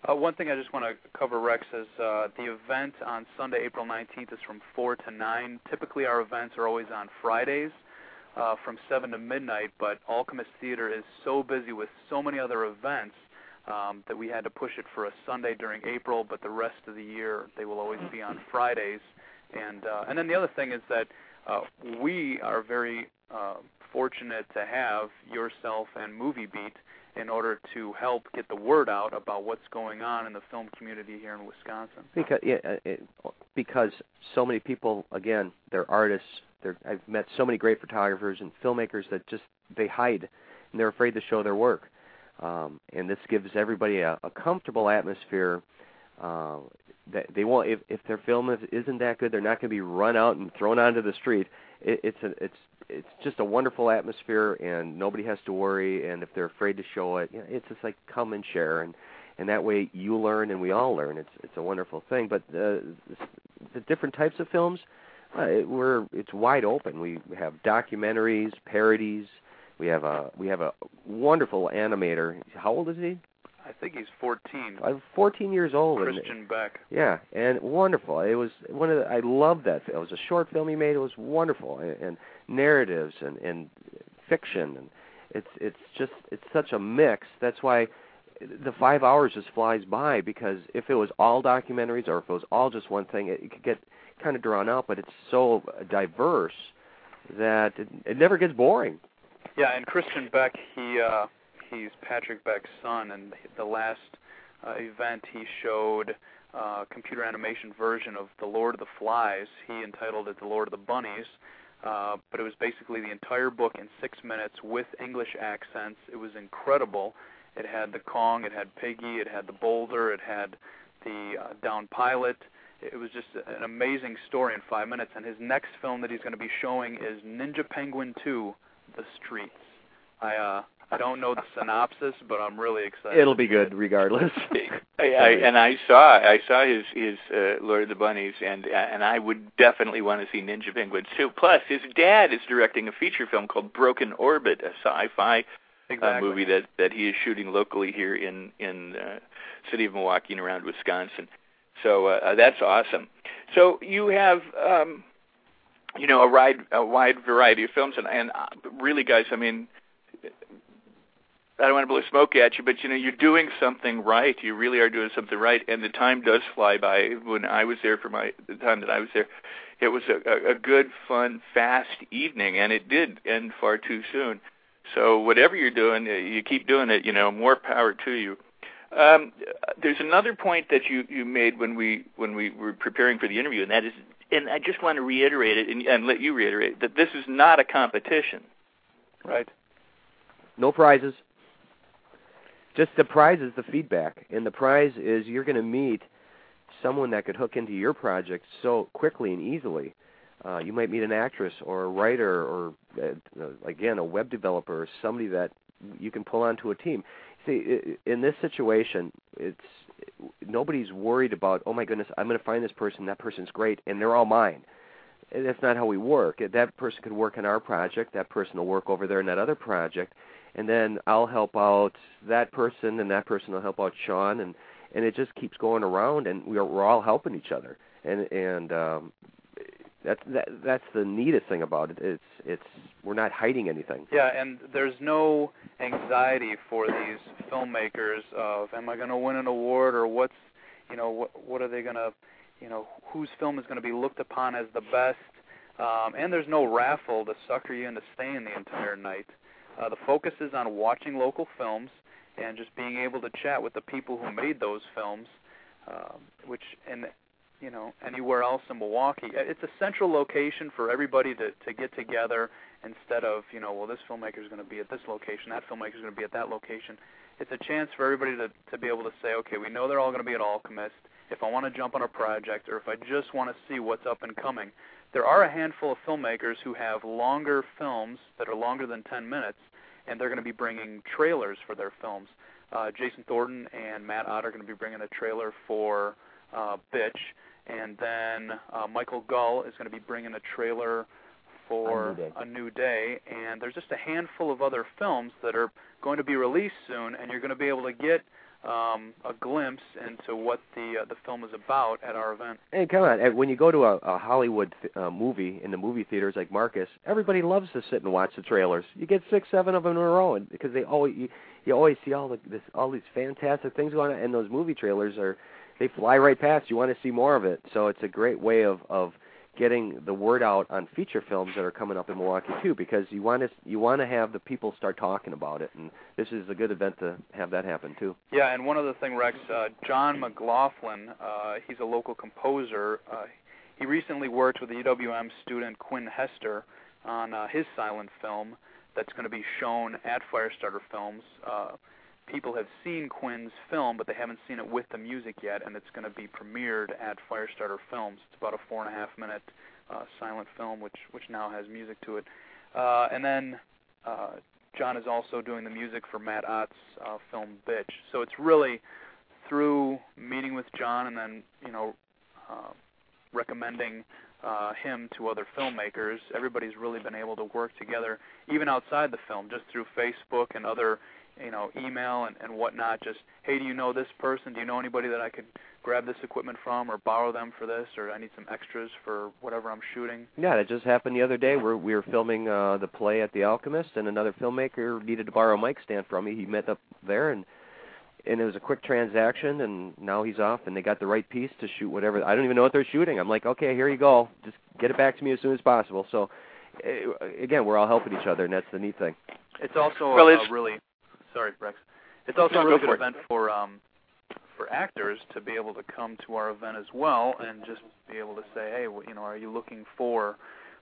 Uh, one thing I just want to cover, Rex, is uh, the event on Sunday, April 19th, is from 4 to 9. Typically, our events are always on Fridays uh, from 7 to midnight, but Alchemist Theater is so busy with so many other events um, that we had to push it for a Sunday during April, but the rest of the year they will always be on Fridays. And uh, and then the other thing is that uh, we are very uh, fortunate to have yourself and Movie Beat in order to help get the word out about what's going on in the film community here in Wisconsin. Because yeah, uh, it, because so many people again, they're artists. They're, I've met so many great photographers and filmmakers that just they hide and they're afraid to show their work um, and this gives everybody a, a comfortable atmosphere. Uh, that they won't if if their film is, isn't that good, they're not going to be run out and thrown onto the street. It, it's a it's it's just a wonderful atmosphere, and nobody has to worry. And if they're afraid to show it, you know, it's just like come and share, and and that way you learn and we all learn. It's it's a wonderful thing. But the the different types of films, uh, it, we're it's wide open. We have documentaries, parodies, we have a we have a wonderful animator. How old is he? I think he's 14. I'm 14 years old. Christian and, Beck. Yeah, and wonderful. It was one of the, I love that. It was a short film he made. It was wonderful, and, and narratives and and fiction, and it's it's just it's such a mix. That's why the five hours just flies by because if it was all documentaries or if it was all just one thing, it, it could get kind of drawn out. But it's so diverse that it, it never gets boring. Yeah, and Christian Beck, he uh, he's Patrick Beck's son, and the last uh, event he showed uh, computer animation version of The Lord of the Flies. He entitled it The Lord of the Bunnies, uh, but it was basically the entire book in six minutes with English accents. It was incredible. It had the conch, it had Piggy, it had the Boulder, it had the uh, Down Pilot. It was just an amazing story in five minutes. And his next film that he's going to be showing is Ninja Penguin 2 the streets. I uh I don't know the synopsis, but I'm really excited. It'll be good regardless. I, I, and I saw I saw his his uh, Lord of the Bunnies, and and I would definitely want to see Ninja Penguins too. Plus, his dad is directing a feature film called Broken Orbit, a sci-fi exactly. uh, movie that that he is shooting locally here in in uh, city of Milwaukee and around Wisconsin. So uh, uh that's awesome. So you have um, you know a wide a wide variety of films and and uh, really guys i mean I don't want to blow smoke at you, but you know you're doing something right. You really are doing something right, and the time does fly by. When I was there for my the time that I was there, it was a, a good, fun, fast evening, and it did end far too soon. So whatever you're doing, uh, you keep doing it. You know, more power to you. Um, there's another point that you you made when we when we were preparing for the interview, and that is and I just want to reiterate it and, and let you reiterate that this is not a competition. Right. No prizes. Just the prize is the feedback, and the prize is you're going to meet someone that could hook into your project so quickly and easily. Uh, you might meet an actress or a writer or uh, again a web developer or somebody that you can pull onto a team. See, in this situation, it's nobody's worried about. Oh my goodness, I'm going to find this person. That person's great, and they're all mine. That's not how we work. That person could work on our project. That person will work over there in that other project, and then I'll help out that person, and that person will help out Shawn, and and it just keeps going around, and we're we're all helping each other, and and um, that's that, that's the neatest thing about it. It's it's we're not hiding anything. Yeah, and there's no anxiety for these filmmakers of am I going to win an award or what's you know what what are they going to you know whose film is going to be looked upon as the best. Um, and there's no raffle to sucker you into staying the entire night. Uh, the focus is on watching local films and just being able to chat with the people who made those films, um, which and you know anywhere else in Milwaukee. It's a central location for everybody to to get together instead of you know well this filmmaker is going to be at this location, that filmmaker is going to be at that location. It's a chance for everybody to to be able to say okay we know they're all going to be at Alchemist. If I want to jump on a project or if I just want to see what's up and coming, there are a handful of filmmakers who have longer films that are longer than 10 minutes, and they're going to be bringing trailers for their films. Uh, Jason Thornton and Matt Ott are going to be bringing a trailer for uh, Bitch and then uh, Michael Gull is going to be bringing a trailer for a new, day. and there's just a handful of other films that are going to be released soon, and you're going to be able to get um, a glimpse into what the uh, the film is about at our event. And come on, when you go to a, a Hollywood th- uh, movie in the movie theaters like Marcus, everybody loves to sit and watch the trailers. You get six, seven of them in a row, and because they always you, you always see all the this all these fantastic things going on, and those movie trailers are they fly right past. You want to see more of it, so it's a great way of of getting the word out on feature films that are coming up in Milwaukee too, because you want to you want to have the people start talking about it, and this is a good event to have that happen too. Yeah, and one other thing, Rex, uh, John McLaughlin, uh, he's a local composer. Uh, he recently worked with the UWM student Quinn Hester on uh, his silent film that's going to be shown at Firestarter Films. Uh, people have seen Quinn's film, but they haven't seen it with the music yet, and it's going to be premiered at Firestarter Films. It's about a four and a half minute uh, silent film, which which now has music to it. Uh, and then uh, John is also doing the music for Matt Ott's uh, film Bitch. So it's really through meeting with John and then you know uh, recommending uh, him to other filmmakers. Everybody's really been able to work together, even outside the film, just through Facebook and other you know, email and, and whatnot. Just, hey, do you know this person? Do you know anybody that I could grab this equipment from or borrow them for this? Or I need some extras for whatever I'm shooting. Yeah, it just happened the other day. We're, we were filming uh, the play at the Alchemist, and another filmmaker needed to borrow a mic stand from me. He met up there, and and it was a quick transaction. And now he's off, and they got the right piece to shoot whatever. I don't even know what they're shooting. I'm like, okay, here you go. Just get it back to me as soon as possible. So. Uh, again, we're all helping each other, and that's the neat thing. It's also well, it's, a really Sorry, Rex. It's also a really good event for um, for actors to be able to come to our event as well and just be able to say, hey, you know, are you looking for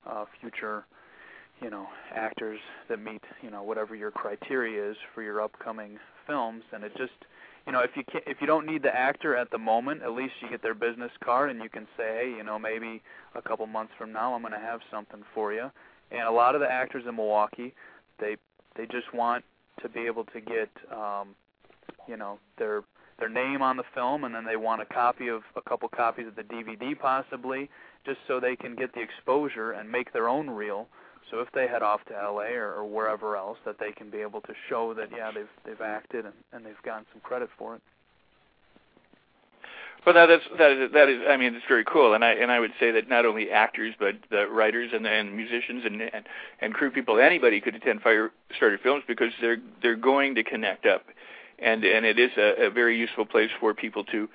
uh, future, you know, actors that meet, you know, whatever your criteria is for your upcoming films? And it just, you know, if you can, if you don't need the actor at the moment, at least you get their business card and you can say, hey, you know, maybe a couple months from now I'm going to have something for you. And a lot of the actors in Milwaukee, they they just want to be able to get um, you know their their name on the film, and then they want a copy of a couple copies of the DVD possibly, just so they can get the exposure and make their own reel. So if they head off to LA or, or wherever else, that they can be able to show that yeah they've they've acted and, and they've gotten some credit for it. Well, that is that is that is. I mean, it's very cool, and I and I would say that not only actors, but the writers and and musicians and and, and crew people, anybody could attend Firestarter Films because they're they're going to connect up, and and it is a, a very useful place for people to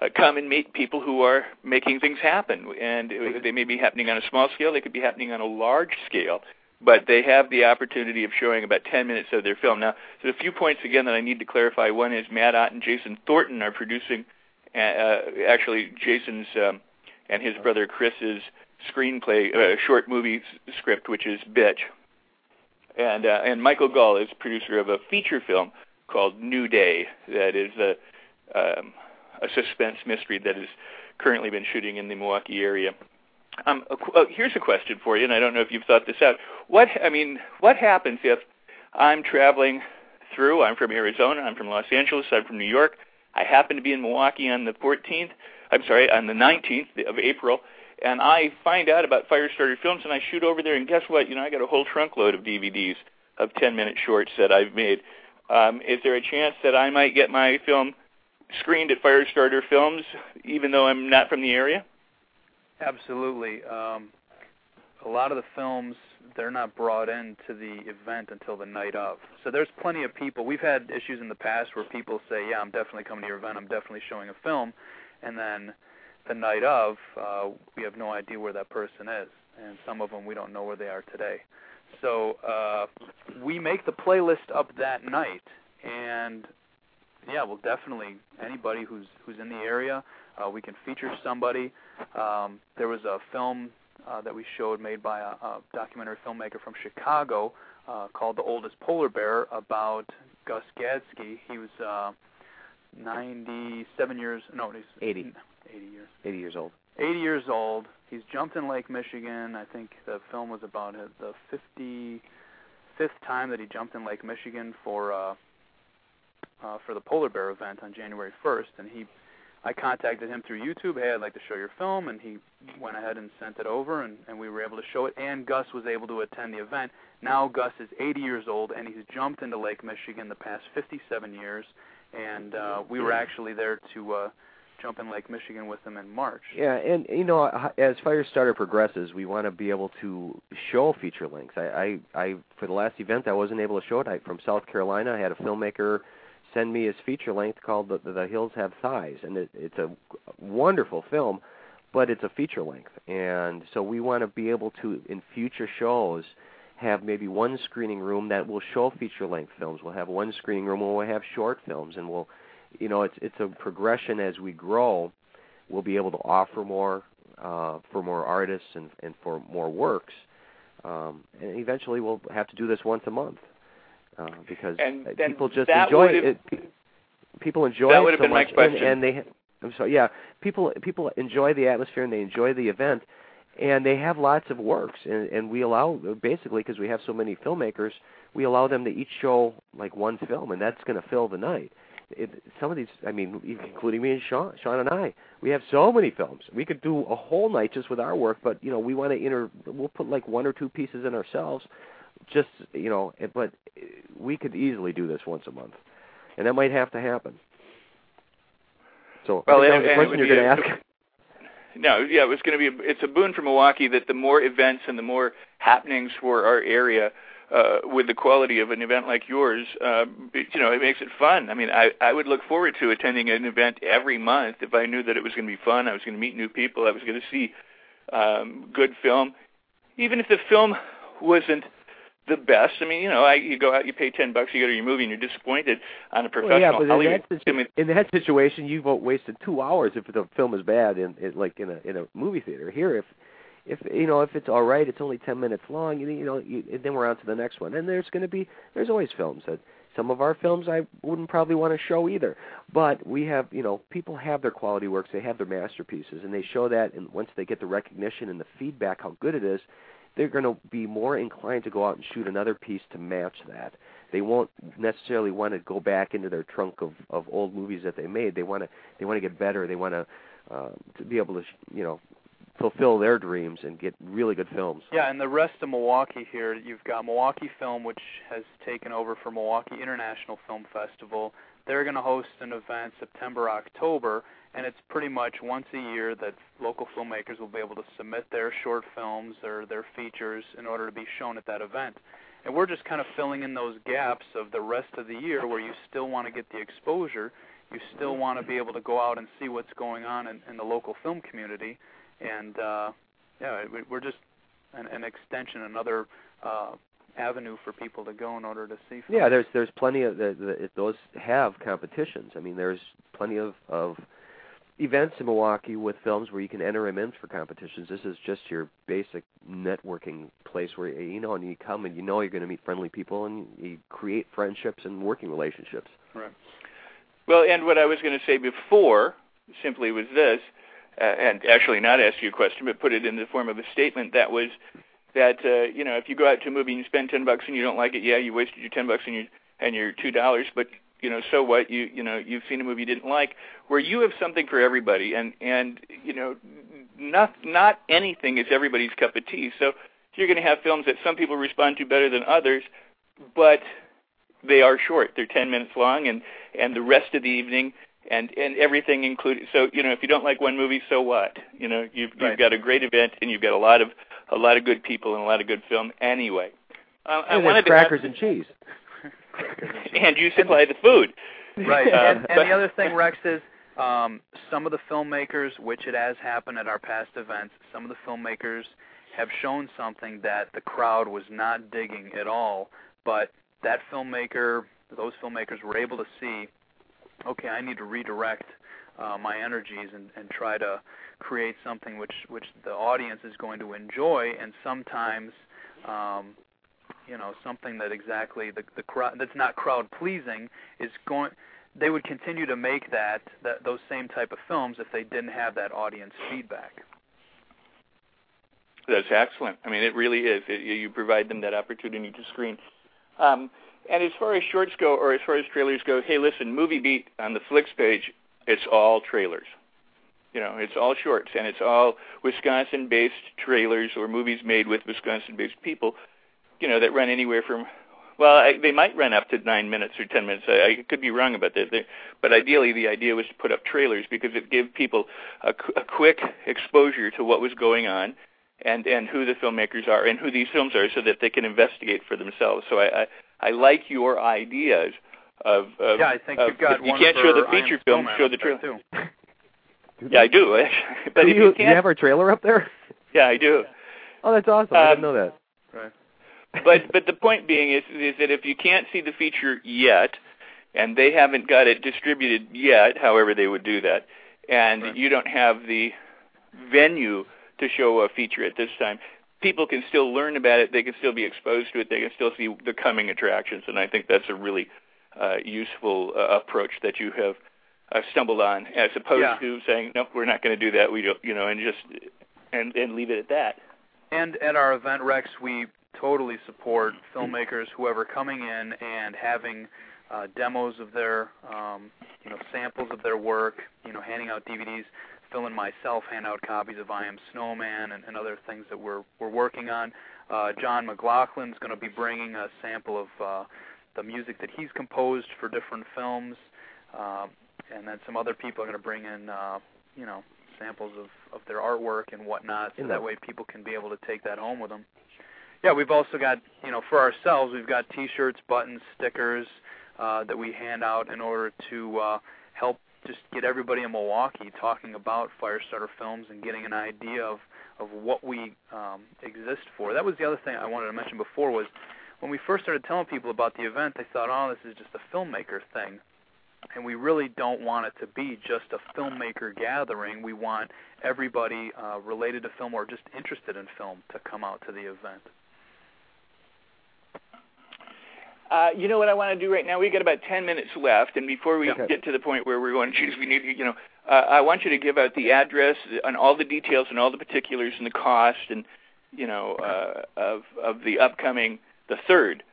uh, come and meet people who are making things happen, and they may be happening on a small scale, they could be happening on a large scale, but they have the opportunity of showing about 10 minutes of their film. Now, there's a few points again that I need to clarify. One is Matt Ott and Jason Thornton are producing uh, actually Jason's um, and his brother Chris's screenplay, uh, short movie script, which is Bitch. And uh, and Michael Gall is producer of a feature film called New Day that is a um, a suspense mystery that has currently been shooting in the Milwaukee area. Um, uh, here's a question for you, and I don't know if you've thought this out. What I mean, what happens if I'm traveling through? I'm from Arizona. I'm from Los Angeles. I'm from New York. I happen to be in Milwaukee on the 14th. I'm sorry, on the 19th of April, and I find out about Firestarter Films, and I shoot over there, and guess what? You know, I got a whole trunkload of DVDs of 10-minute shorts that I've made. Um, is there a chance that I might get my film screened at Firestarter Films, even though I'm not from the area? Absolutely. Um, a lot of the films they're not brought into the event until the night of. So there's plenty of people. We've had issues in the past where people say, "Yeah, I'm definitely coming to your event. I'm definitely showing a film," and then the night of, uh, we have no idea where that person is, and some of them we don't know where they are today. So uh, we make the playlist up that night, and yeah, well, definitely anybody who's who's in the area, uh, we can feature somebody. Um, there was a film uh, that we showed made by a, a documentary filmmaker from Chicago uh, called The Oldest Polar Bear about Gus Gadsky. He was uh, 97 years, no, he's 80. 80 years. 80 years old. 80 years old. He's jumped in Lake Michigan. I think the film was about it, the 55th time that he jumped in Lake Michigan for uh, uh, for the polar bear event on January 1st, and he I contacted him through YouTube. Hey, I'd like to show your film, and he went ahead and sent it over, and, and we were able to show it. And Gus was able to attend the event. Now Gus is 80 years old, and he's jumped into Lake Michigan the past 57 years, and uh, we were actually there to uh, jump in Lake Michigan with him in March. Yeah, and you know, as Firestarter progresses, we want to be able to show feature lengths. I, I, I for the last event, I wasn't able to show it. I from South Carolina, I had a filmmaker send me his feature length called the, the Hills Have Thighs, and it, it's a wonderful film, but it's a feature length, and so we want to be able to in future shows have maybe one screening room that will show feature length films. We'll have one screening room where we'll have short films, and we'll, you know, it's it's a progression as we grow. We'll be able to offer more uh, for more artists and and for more works, um, and eventually we'll have to do this once a month uh, because and, people just enjoy it. People enjoy that it so much, and, and they. I'm sorry. Yeah, people people enjoy the atmosphere and they enjoy the event, and they have lots of works, and, and we allow basically because we have so many filmmakers, we allow them to each show like one film, and that's going to fill the night. It, some of these, I mean, including me and Shawn, Shawn and I, we have so many films. We could do a whole night just with our work, but you know, we want to inter. We'll put like one or two pieces in ourselves, just you know, but we could easily do this once a month, and that might have to happen. So, well, was the question you're going to ask. No, yeah, it was going to be. A, it's a boon for Milwaukee that the more events and the more happenings for our area, uh, with the quality of an event like yours, uh, you know, it makes it fun. I mean, I I would look forward to attending an event every month if I knew that it was going to be fun. I was going to meet new people. I was going to see um, good film, even if the film wasn't the best. I mean, you know, I, you go out, you pay ten bucks, you go to your movie, and you're disappointed on a professional well, yeah, but Hollywood. In that, situ- I mean, in that situation, you've wasted two hours if the film is bad, in, in like in a in a movie theater. Here, if if you know if it's all right, it's only ten minutes long. You, you know, you, then we're on to the next one. And there's going to be there's always films that some of our films I wouldn't probably want to show either. But we have you know people have their quality works, they have their masterpieces, and they show that. And once they get the recognition and the feedback how good it is, they're going to be more inclined to go out and shoot another piece to match that. They won't necessarily want to go back into their trunk of of old movies that they made. They want to they want to get better. They want to uh, to be able to you know fulfill their dreams and get really good films. Yeah, and the rest of Milwaukee here, you've got Milwaukee Film, which has taken over for Milwaukee International Film Festival. They're going to host an event September, October, and it's pretty much once a year that local filmmakers will be able to submit their short films or their features in order to be shown at that event. And we're just kind of filling in those gaps of the rest of the year where you still want to get the exposure, you still want to be able to go out and see what's going on in, in the local film community, and uh, yeah, we're just an, an extension, another uh, avenue for people to go in order to see. Films. Yeah, there's there's plenty of the, the, those have competitions. I mean, there's plenty of of events in Milwaukee with films where you can enter them in for competitions. This is just your basic networking place where you know, and you come and you know you're going to meet friendly people and you create friendships and working relationships. Right. Well, and what I was going to say before simply was this, uh, and actually not ask you a question, but put it in the form of a statement that was that uh, you know if you go out to a movie and you spend ten bucks and you don't like it, yeah, you wasted your ten bucks and your and your two dollars, but you know so what you you know you've seen a movie you didn't like where you have something for everybody and and you know not not anything is everybody's cup of tea so you're going to have films that some people respond to better than others but they are short they're 10 minutes long and and the rest of the evening and and everything included. So you know, if you don't like one movie, so what? You know, you've right. you've got a great event and you've got a lot of a lot of good people and a lot of good film anyway. Uh, and I wanted crackers to and cheese. and you supply the food. Right. Uh, and, and the other thing, Rex, is um, some of the filmmakers, which it has happened at our past events, some of the filmmakers have shown something that the crowd was not digging at all, but that filmmaker, those filmmakers were able to see okay, I need to redirect uh, my energies and, and try to create something which which the audience is going to enjoy, and sometimes, um, you know, something that exactly the the crowd that's not crowd pleasing is going. They would continue to make that, that those same type of films if they didn't have that audience feedback. That's excellent. I mean, it really is. It, you provide them that opportunity to screen. Um, and as far as shorts go, or as far as trailers go, hey, listen, Movie Beat on the Flicks page, it's all trailers. You know, it's all shorts, and it's all Wisconsin-based trailers or movies made with Wisconsin-based people. You know, that run anywhere from well, I, they might run up to nine minutes or ten minutes. I, I could be wrong about that, but ideally the idea was to put up trailers because it gave people a, a quick exposure to what was going on, and and who the filmmakers are and who these films are, so that they can investigate for themselves. So I, I I like your ideas of, of yeah. I think of, you've got you can't show the feature film, show the trailer. Too. yeah, I do. but do if you, you, can't, do you have our trailer up there? Yeah, I do. Oh, that's awesome. Um, I didn't um, know that. Right. but but the point being is is that if you can't see the feature yet, and they haven't got it distributed yet, however they would do that, and right. you don't have the venue to show a feature at this time, people can still learn about it. They can still be exposed to it. They can still see the coming attractions, and I think that's a really uh, useful uh, approach that you have uh, stumbled on, as opposed yeah. to saying, "No, we're not going to do that." We don't, you know, and just and and leave it at that. And at our event, Rex, we totally support filmmakers, whoever coming in and having uh, demos of their, um, you know, samples of their work, you know, handing out DVDs. Phil and myself hand out copies of I Am Snowman and, and other things that we're we're working on. Uh, John McLaughlin's going to be bringing a sample of uh, the music that he's composed for different films, uh, and then some other people are going to bring in, uh, you know, samples of of their artwork and whatnot, so that way people can be able to take that home with them. Yeah, we've also got, you know, for ourselves, we've got T-shirts, buttons, stickers uh, that we hand out in order to uh, help just get everybody in Milwaukee talking about Firestarter Films and getting an idea of of what we um, exist for. That was the other thing I wanted to mention before was when we first started telling people about the event, they thought, "Oh, this is just a filmmaker thing." And we really don't want it to be just a filmmaker gathering. We want everybody uh, related to film or just interested in film to come out to the event. Uh, you know what I want to do right now? We've got about 10 minutes left, and before we okay. get to the point where we're going to choose, we need, you know, uh, I want you to give out the address and all the details and all the particulars and the cost and, you know, uh, of of the upcoming, the third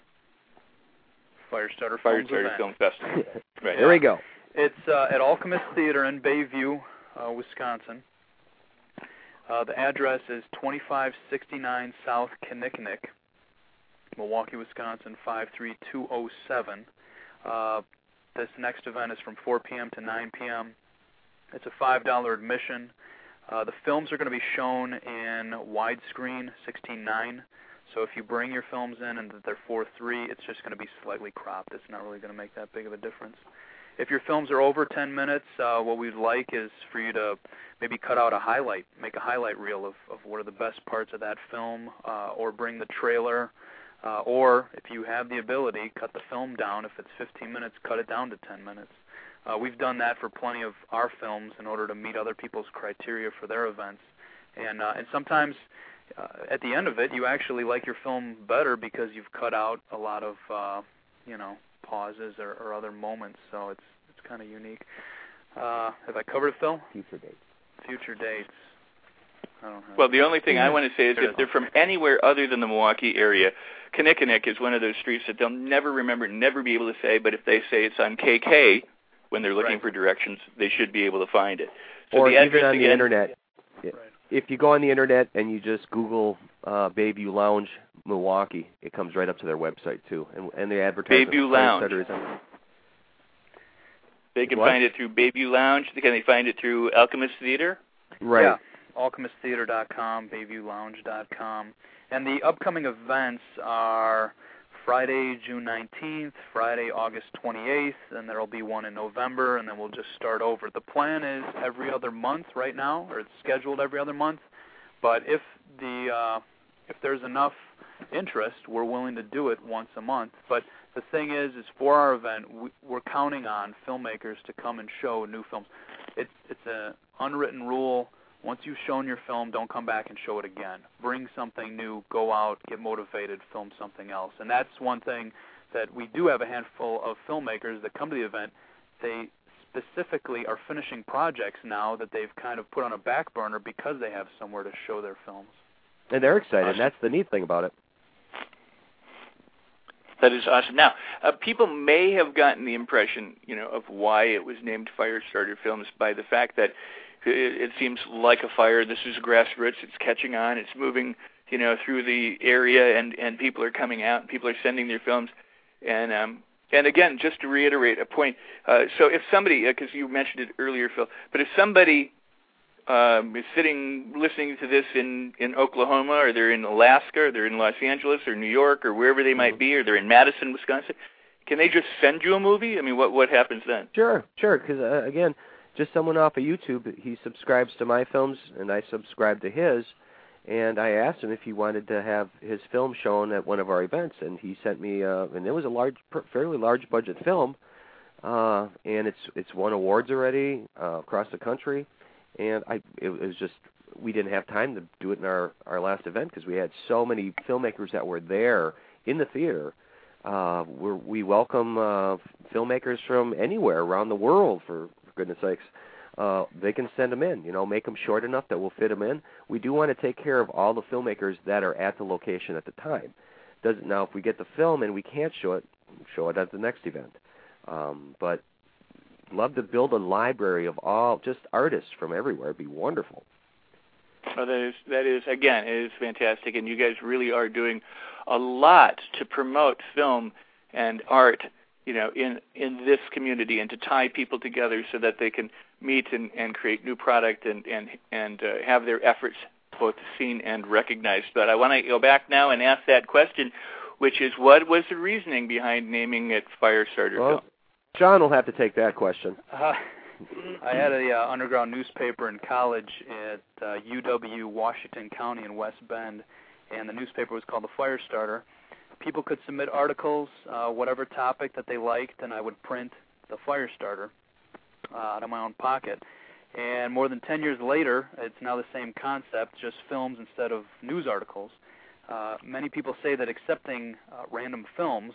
Firestarter, Firestarter Film Festival. right. There we go. It's uh, at Alchemist Theater in Bayview, uh, Wisconsin. Uh, the address is 2569 South Kinnickinnick. Milwaukee, Wisconsin 53207. Uh, this next event is from 4 p.m. to 9 p.m. It's a $5 admission. Uh, the films are going to be shown in widescreen 16:9. So if you bring your films in and they're 4:3, it's just going to be slightly cropped. It's not really going to make that big of a difference. If your films are over 10 minutes, uh, what we'd like is for you to maybe cut out a highlight, make a highlight reel of, of what are the best parts of that film, uh, or bring the trailer uh, or if you have the ability, cut the film down. If it's 15 minutes, cut it down to 10 minutes. Uh, we've done that for plenty of our films in order to meet other people's criteria for their events, and uh, and sometimes uh, at the end of it, you actually like your film better because you've cut out a lot of uh, you know pauses or, or other moments. So it's it's kind of unique. Uh, have I covered it, Phil? Future dates. Future dates. Well, the only thing I want to say is if they're from anywhere other than the Milwaukee area, Kinnickinnick is one of those streets that they'll never remember, never be able to say. But if they say it's on KK when they're looking right. for directions, they should be able to find it. So or the even address on again, the internet. Right. If you go on the internet and you just Google uh, Bayview Lounge Milwaukee, it comes right up to their website too, and and the advertisement. Bayview Lounge. On, They can What? find it through Bayview Lounge. Can they find it through Alchemist Theater? right. Yeah. AlchemistTheater.com, BayviewLounge.com. And the upcoming events are Friday, June 19th, Friday, August 28th, and there will be one in November, and then we'll just start over. The plan is every other month right now, or it's scheduled every other month. But if the uh, if there's enough interest, we're willing to do it once a month. But the thing is, is for our event, we, we're counting on filmmakers to come and show new films. It's it's an unwritten rule. Once you've shown your film, don't come back and show it again. Bring something new, go out, get motivated, film something else. And that's one thing that we do have a handful of filmmakers that come to the event. They specifically are finishing projects now that they've kind of put on a back burner because they have somewhere to show their films. And they're excited. Awesome. That's the neat thing about it. That is awesome. Now, uh, people may have gotten the impression, you know, of why it was named Firestarter Films by the fact that it, it seems like a fire. This is grassroots. It's catching on. It's moving, you know, through the area, and and people are coming out. and People are sending their films, and um, and again, just to reiterate a point. Uh, so if somebody, because you mentioned it earlier, Phil, but if somebody um, is sitting listening to this in in Oklahoma, or they're in Alaska, or they're in Los Angeles, or New York, or wherever they might be, or they're in Madison, Wisconsin, can they just send you a movie? I mean, what what happens then? Sure, sure. Because uh, again, just someone off of YouTube, he subscribes to my films, and I subscribe to his. And I asked him if he wanted to have his film shown at one of our events, and he sent me. Uh, and it was a large, fairly large budget film, uh, and it's it's won awards already uh, across the country. And I, it was just we didn't have time to do it in our our last event because we had so many filmmakers that were there in the theater. Uh, we're, we welcome uh, filmmakers from anywhere around the world, for goodness sakes. Uh, they can send them in. You know, make them short enough that we'll fit them in. We do want to take care of all the filmmakers that are at the location at the time. Does now if we get the film and we can't show it, show it at the next event. Um, but love to build a library of all just artists from everywhere. It'd be wonderful. Well, that is that is again, it is fantastic, and you guys really are doing a lot to promote film and art, you know, in in this community, and to tie people together so that they can meet and, and create new product and and and uh, have their efforts both seen and recognized. But I want to go back now and ask that question, which is, what was the reasoning behind naming it Firestarter Well, John will have to take that question. Uh, I had a uh, underground newspaper in college at uh, UW Washington County in West Bend, and the newspaper was called the Firestarter. People could submit articles, uh, whatever topic that they liked, and I would print the Firestarter uh, out of my own pocket. And more than 10 years later, it's now the same concept, just films instead of news articles. Uh, many people say that accepting uh, random films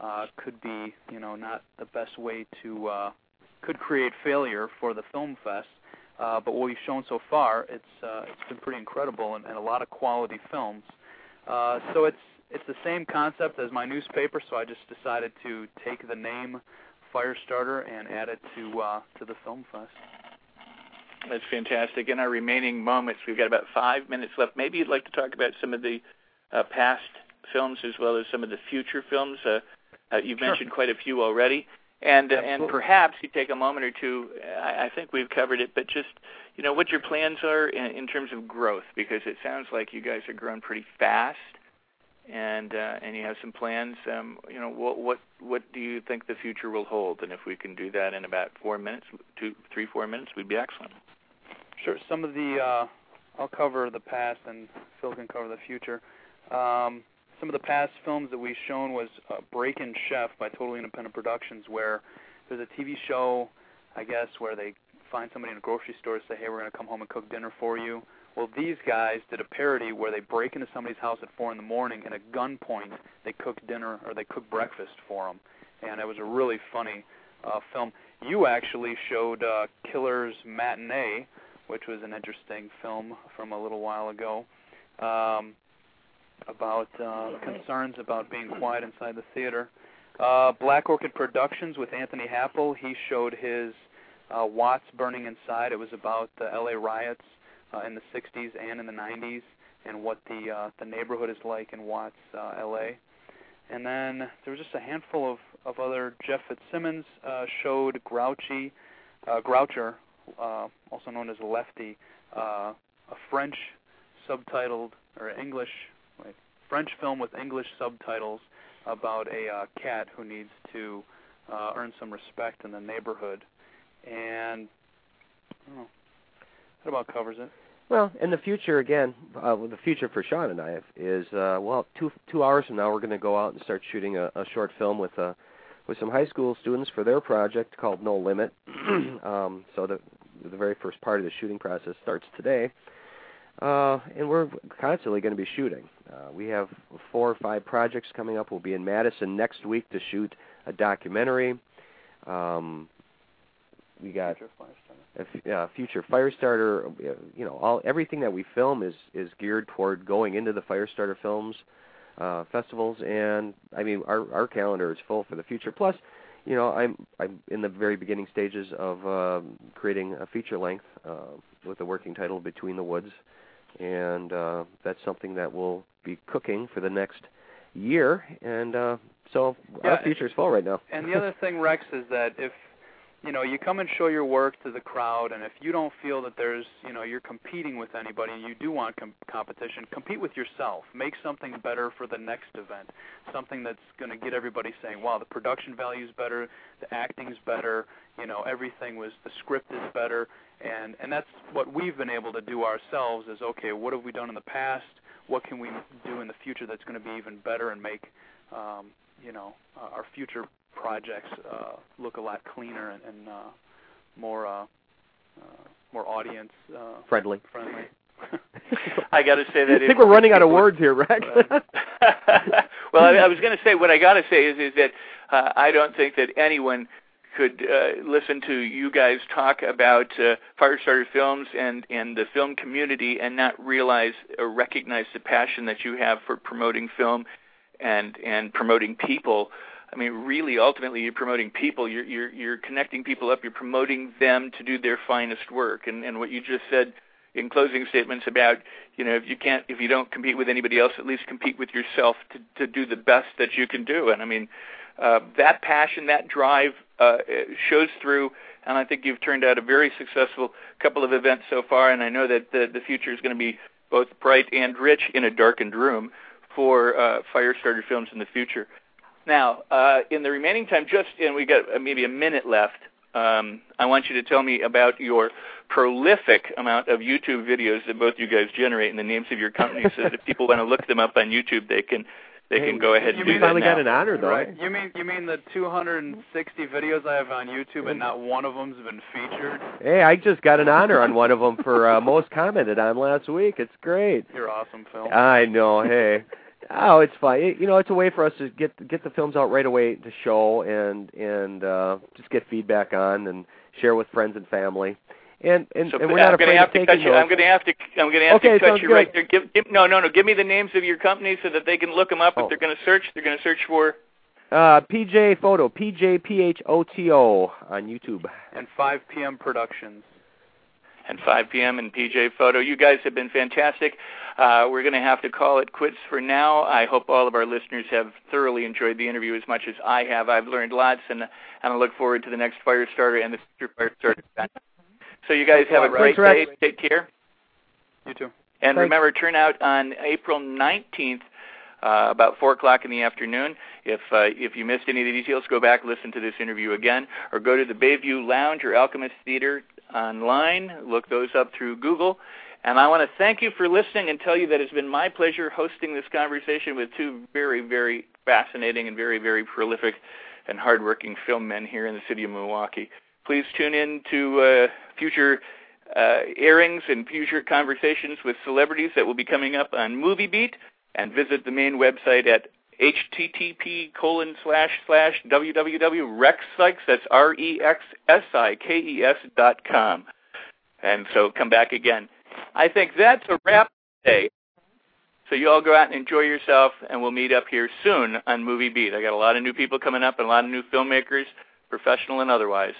uh, could be, you know, not the best way to uh, could create failure for the film fest. Uh, but what we've shown so far, it's uh, it's been pretty incredible and, and a lot of quality films. Uh, so it's it's the same concept as my newspaper. So I just decided to take the name Firestarter and add it to uh, to the film fest. That's fantastic. In our remaining moments, we've got about five minutes left. Maybe you'd like to talk about some of the uh, past films as well as some of the future films. Uh, uh, you've Sure. mentioned quite a few already, and uh, and perhaps you take a moment or two. I, I think we've covered it, but just you know what your plans are in, in terms of growth, because it sounds like you guys are growing pretty fast, and uh, and you have some plans. Um, you know what what what do you think the future will hold? And if we can do that in about four minutes, two, three, four minutes, we'd be excellent. Sure. Some of the uh, I'll cover the past, and Phil can cover the future. Um, some of the past films that we've shown was uh, Break In Chef by Totally Independent Productions, where there's a TV show I guess, where they find somebody in a grocery store and say, "Hey, we're going to come home and cook dinner for you." Well, these guys did a parody where they break into somebody's house at four in the morning, and at gunpoint they cook dinner or they cook breakfast for them, and it was a really funny uh, film. You actually showed uh, Killer's Matinee, which was an interesting film from a little while ago, um, about uh, concerns about being quiet inside the theater. Uh, Black Orchid Productions with Anthony Happel. He showed his uh, Watts Burning Inside. It was about the LA riots uh, in the 60s and in the 90s and what the uh, the neighborhood is like in Watts, uh, LA. And then there was just a handful of of other. Jeff Fitzsimmons uh, showed Grouchy, uh, Groucher, uh, also known as Lefty, uh, a French subtitled or English, wait, French film with English subtitles about a uh, cat who needs to uh, earn some respect in the neighborhood. And I don't know, that about covers it. Well, in the future, again, uh, the future for Shawn and I is uh, well, two two hours from now, we're going to go out and start shooting a, a short film with uh, with some high school students for their project called No Limit. um, so the the very first part of the shooting process starts today, uh, and we're constantly going to be shooting. Uh, we have four or five projects coming up. We'll be in Madison next week to shoot a documentary. Um, we got a, uh, future Firestarter. You know, all everything that we film is is geared toward going into the Firestarter films uh, festivals, and I mean our our calendar is full for the future. Plus, you know, I'm I'm in the very beginning stages of uh, creating a feature length uh, with a working title Between the Woods, and uh, that's something that we'll be cooking for the next year, and uh, so yeah, our future is full right now. And the other thing, Rex, is that if you know, you come and show your work to the crowd, and if you don't feel that there's, you know, you're competing with anybody, and you do want com- competition, compete with yourself. Make something better for the next event. Something that's going to get everybody saying, "Wow, the production value is better, the acting's better, you know, everything was, the script is better," and and that's what we've been able to do ourselves. Is okay, what have we done in the past? What can we do in the future that's going to be even better and make, um, you know, our future projects uh, look a lot cleaner and, and uh, more uh, uh, more audience uh, friendly. Friendly. I got to say that I think we're running out of words here, Rex. well, I, I was going to say what I got to say is is that uh, I don't think that anyone could uh, listen to you guys talk about uh, Firestarter Films and and the film community and not realize or recognize the passion that you have for promoting film and and promoting people I mean, really, ultimately, you're promoting people. You're you're you're connecting people up. You're promoting them to do their finest work. And and what you just said in closing statements about, you know, if you can't, if you don't compete with anybody else, at least compete with yourself to to do the best that you can do. And I mean, uh, that passion, that drive, uh, shows through. And I think you've turned out a very successful couple of events so far. And I know that the the future is going to be both bright and rich in a darkened room for uh, Firestarter Films in the future. Now, uh, in the remaining time, just and we got uh, maybe a minute left. Um, I want you to tell me about your prolific amount of YouTube videos that both you guys generate and the names of your companies, so that if people want to look them up on YouTube, they can they hey, can go ahead and do that finally now. got an honor, though. Right. You mean you mean the 260 videos I have on YouTube and not one of them's been featured? Hey, I just got an honor on one of them for uh, most commented on last week. It's great. You're awesome, Phil. I know. Hey. Oh, it's fine. It, you know, it's a way for us to get get the films out right away to show and and uh, just get feedback on and share with friends and family. And and, so, and we're not I'm afraid gonna have to to cut you. I'm going to have to. I'm going to have okay, to cut you good. right there. Give, give, no, no, no. Give me the names of your companies so that they can look them up. Oh. If they're going to search, they're going to search for. Uh, PJ Photo, P J P H O T O on YouTube. And 5 p.m. Productions and 5 p.m. in PJ Photo. You guys have been fantastic. Uh, we're going to have to call it quits for now. I hope all of our listeners have thoroughly enjoyed the interview as much as I have. I've learned lots, and, and I look forward to the next Firestarter and the future Firestarter event. So you guys have a great day. Take care. You too. And Thanks. remember, turn out on April 19th. Uh, about four o'clock in the afternoon. If uh, if you missed any of the details, go back listen to this interview again, or go to the Bayview Lounge or Alchemist Theater online. Look those up through Google. And I want to thank you for listening and tell you that it's been my pleasure hosting this conversation with two very, very fascinating and very, very prolific and hardworking film men here in the city of Milwaukee. Please tune in to uh, future uh, airings and future conversations with celebrities that will be coming up on MovieBeat, and visit the main website at http colon slash slash www.rexsikes, that's R-E-X-S-I-K-E-S dot com. And so come back again. I think that's a wrap today. So you all go out and enjoy yourself, and we'll meet up here soon on Movie Beat. I got a lot of new people coming up and a lot of new filmmakers, professional and otherwise.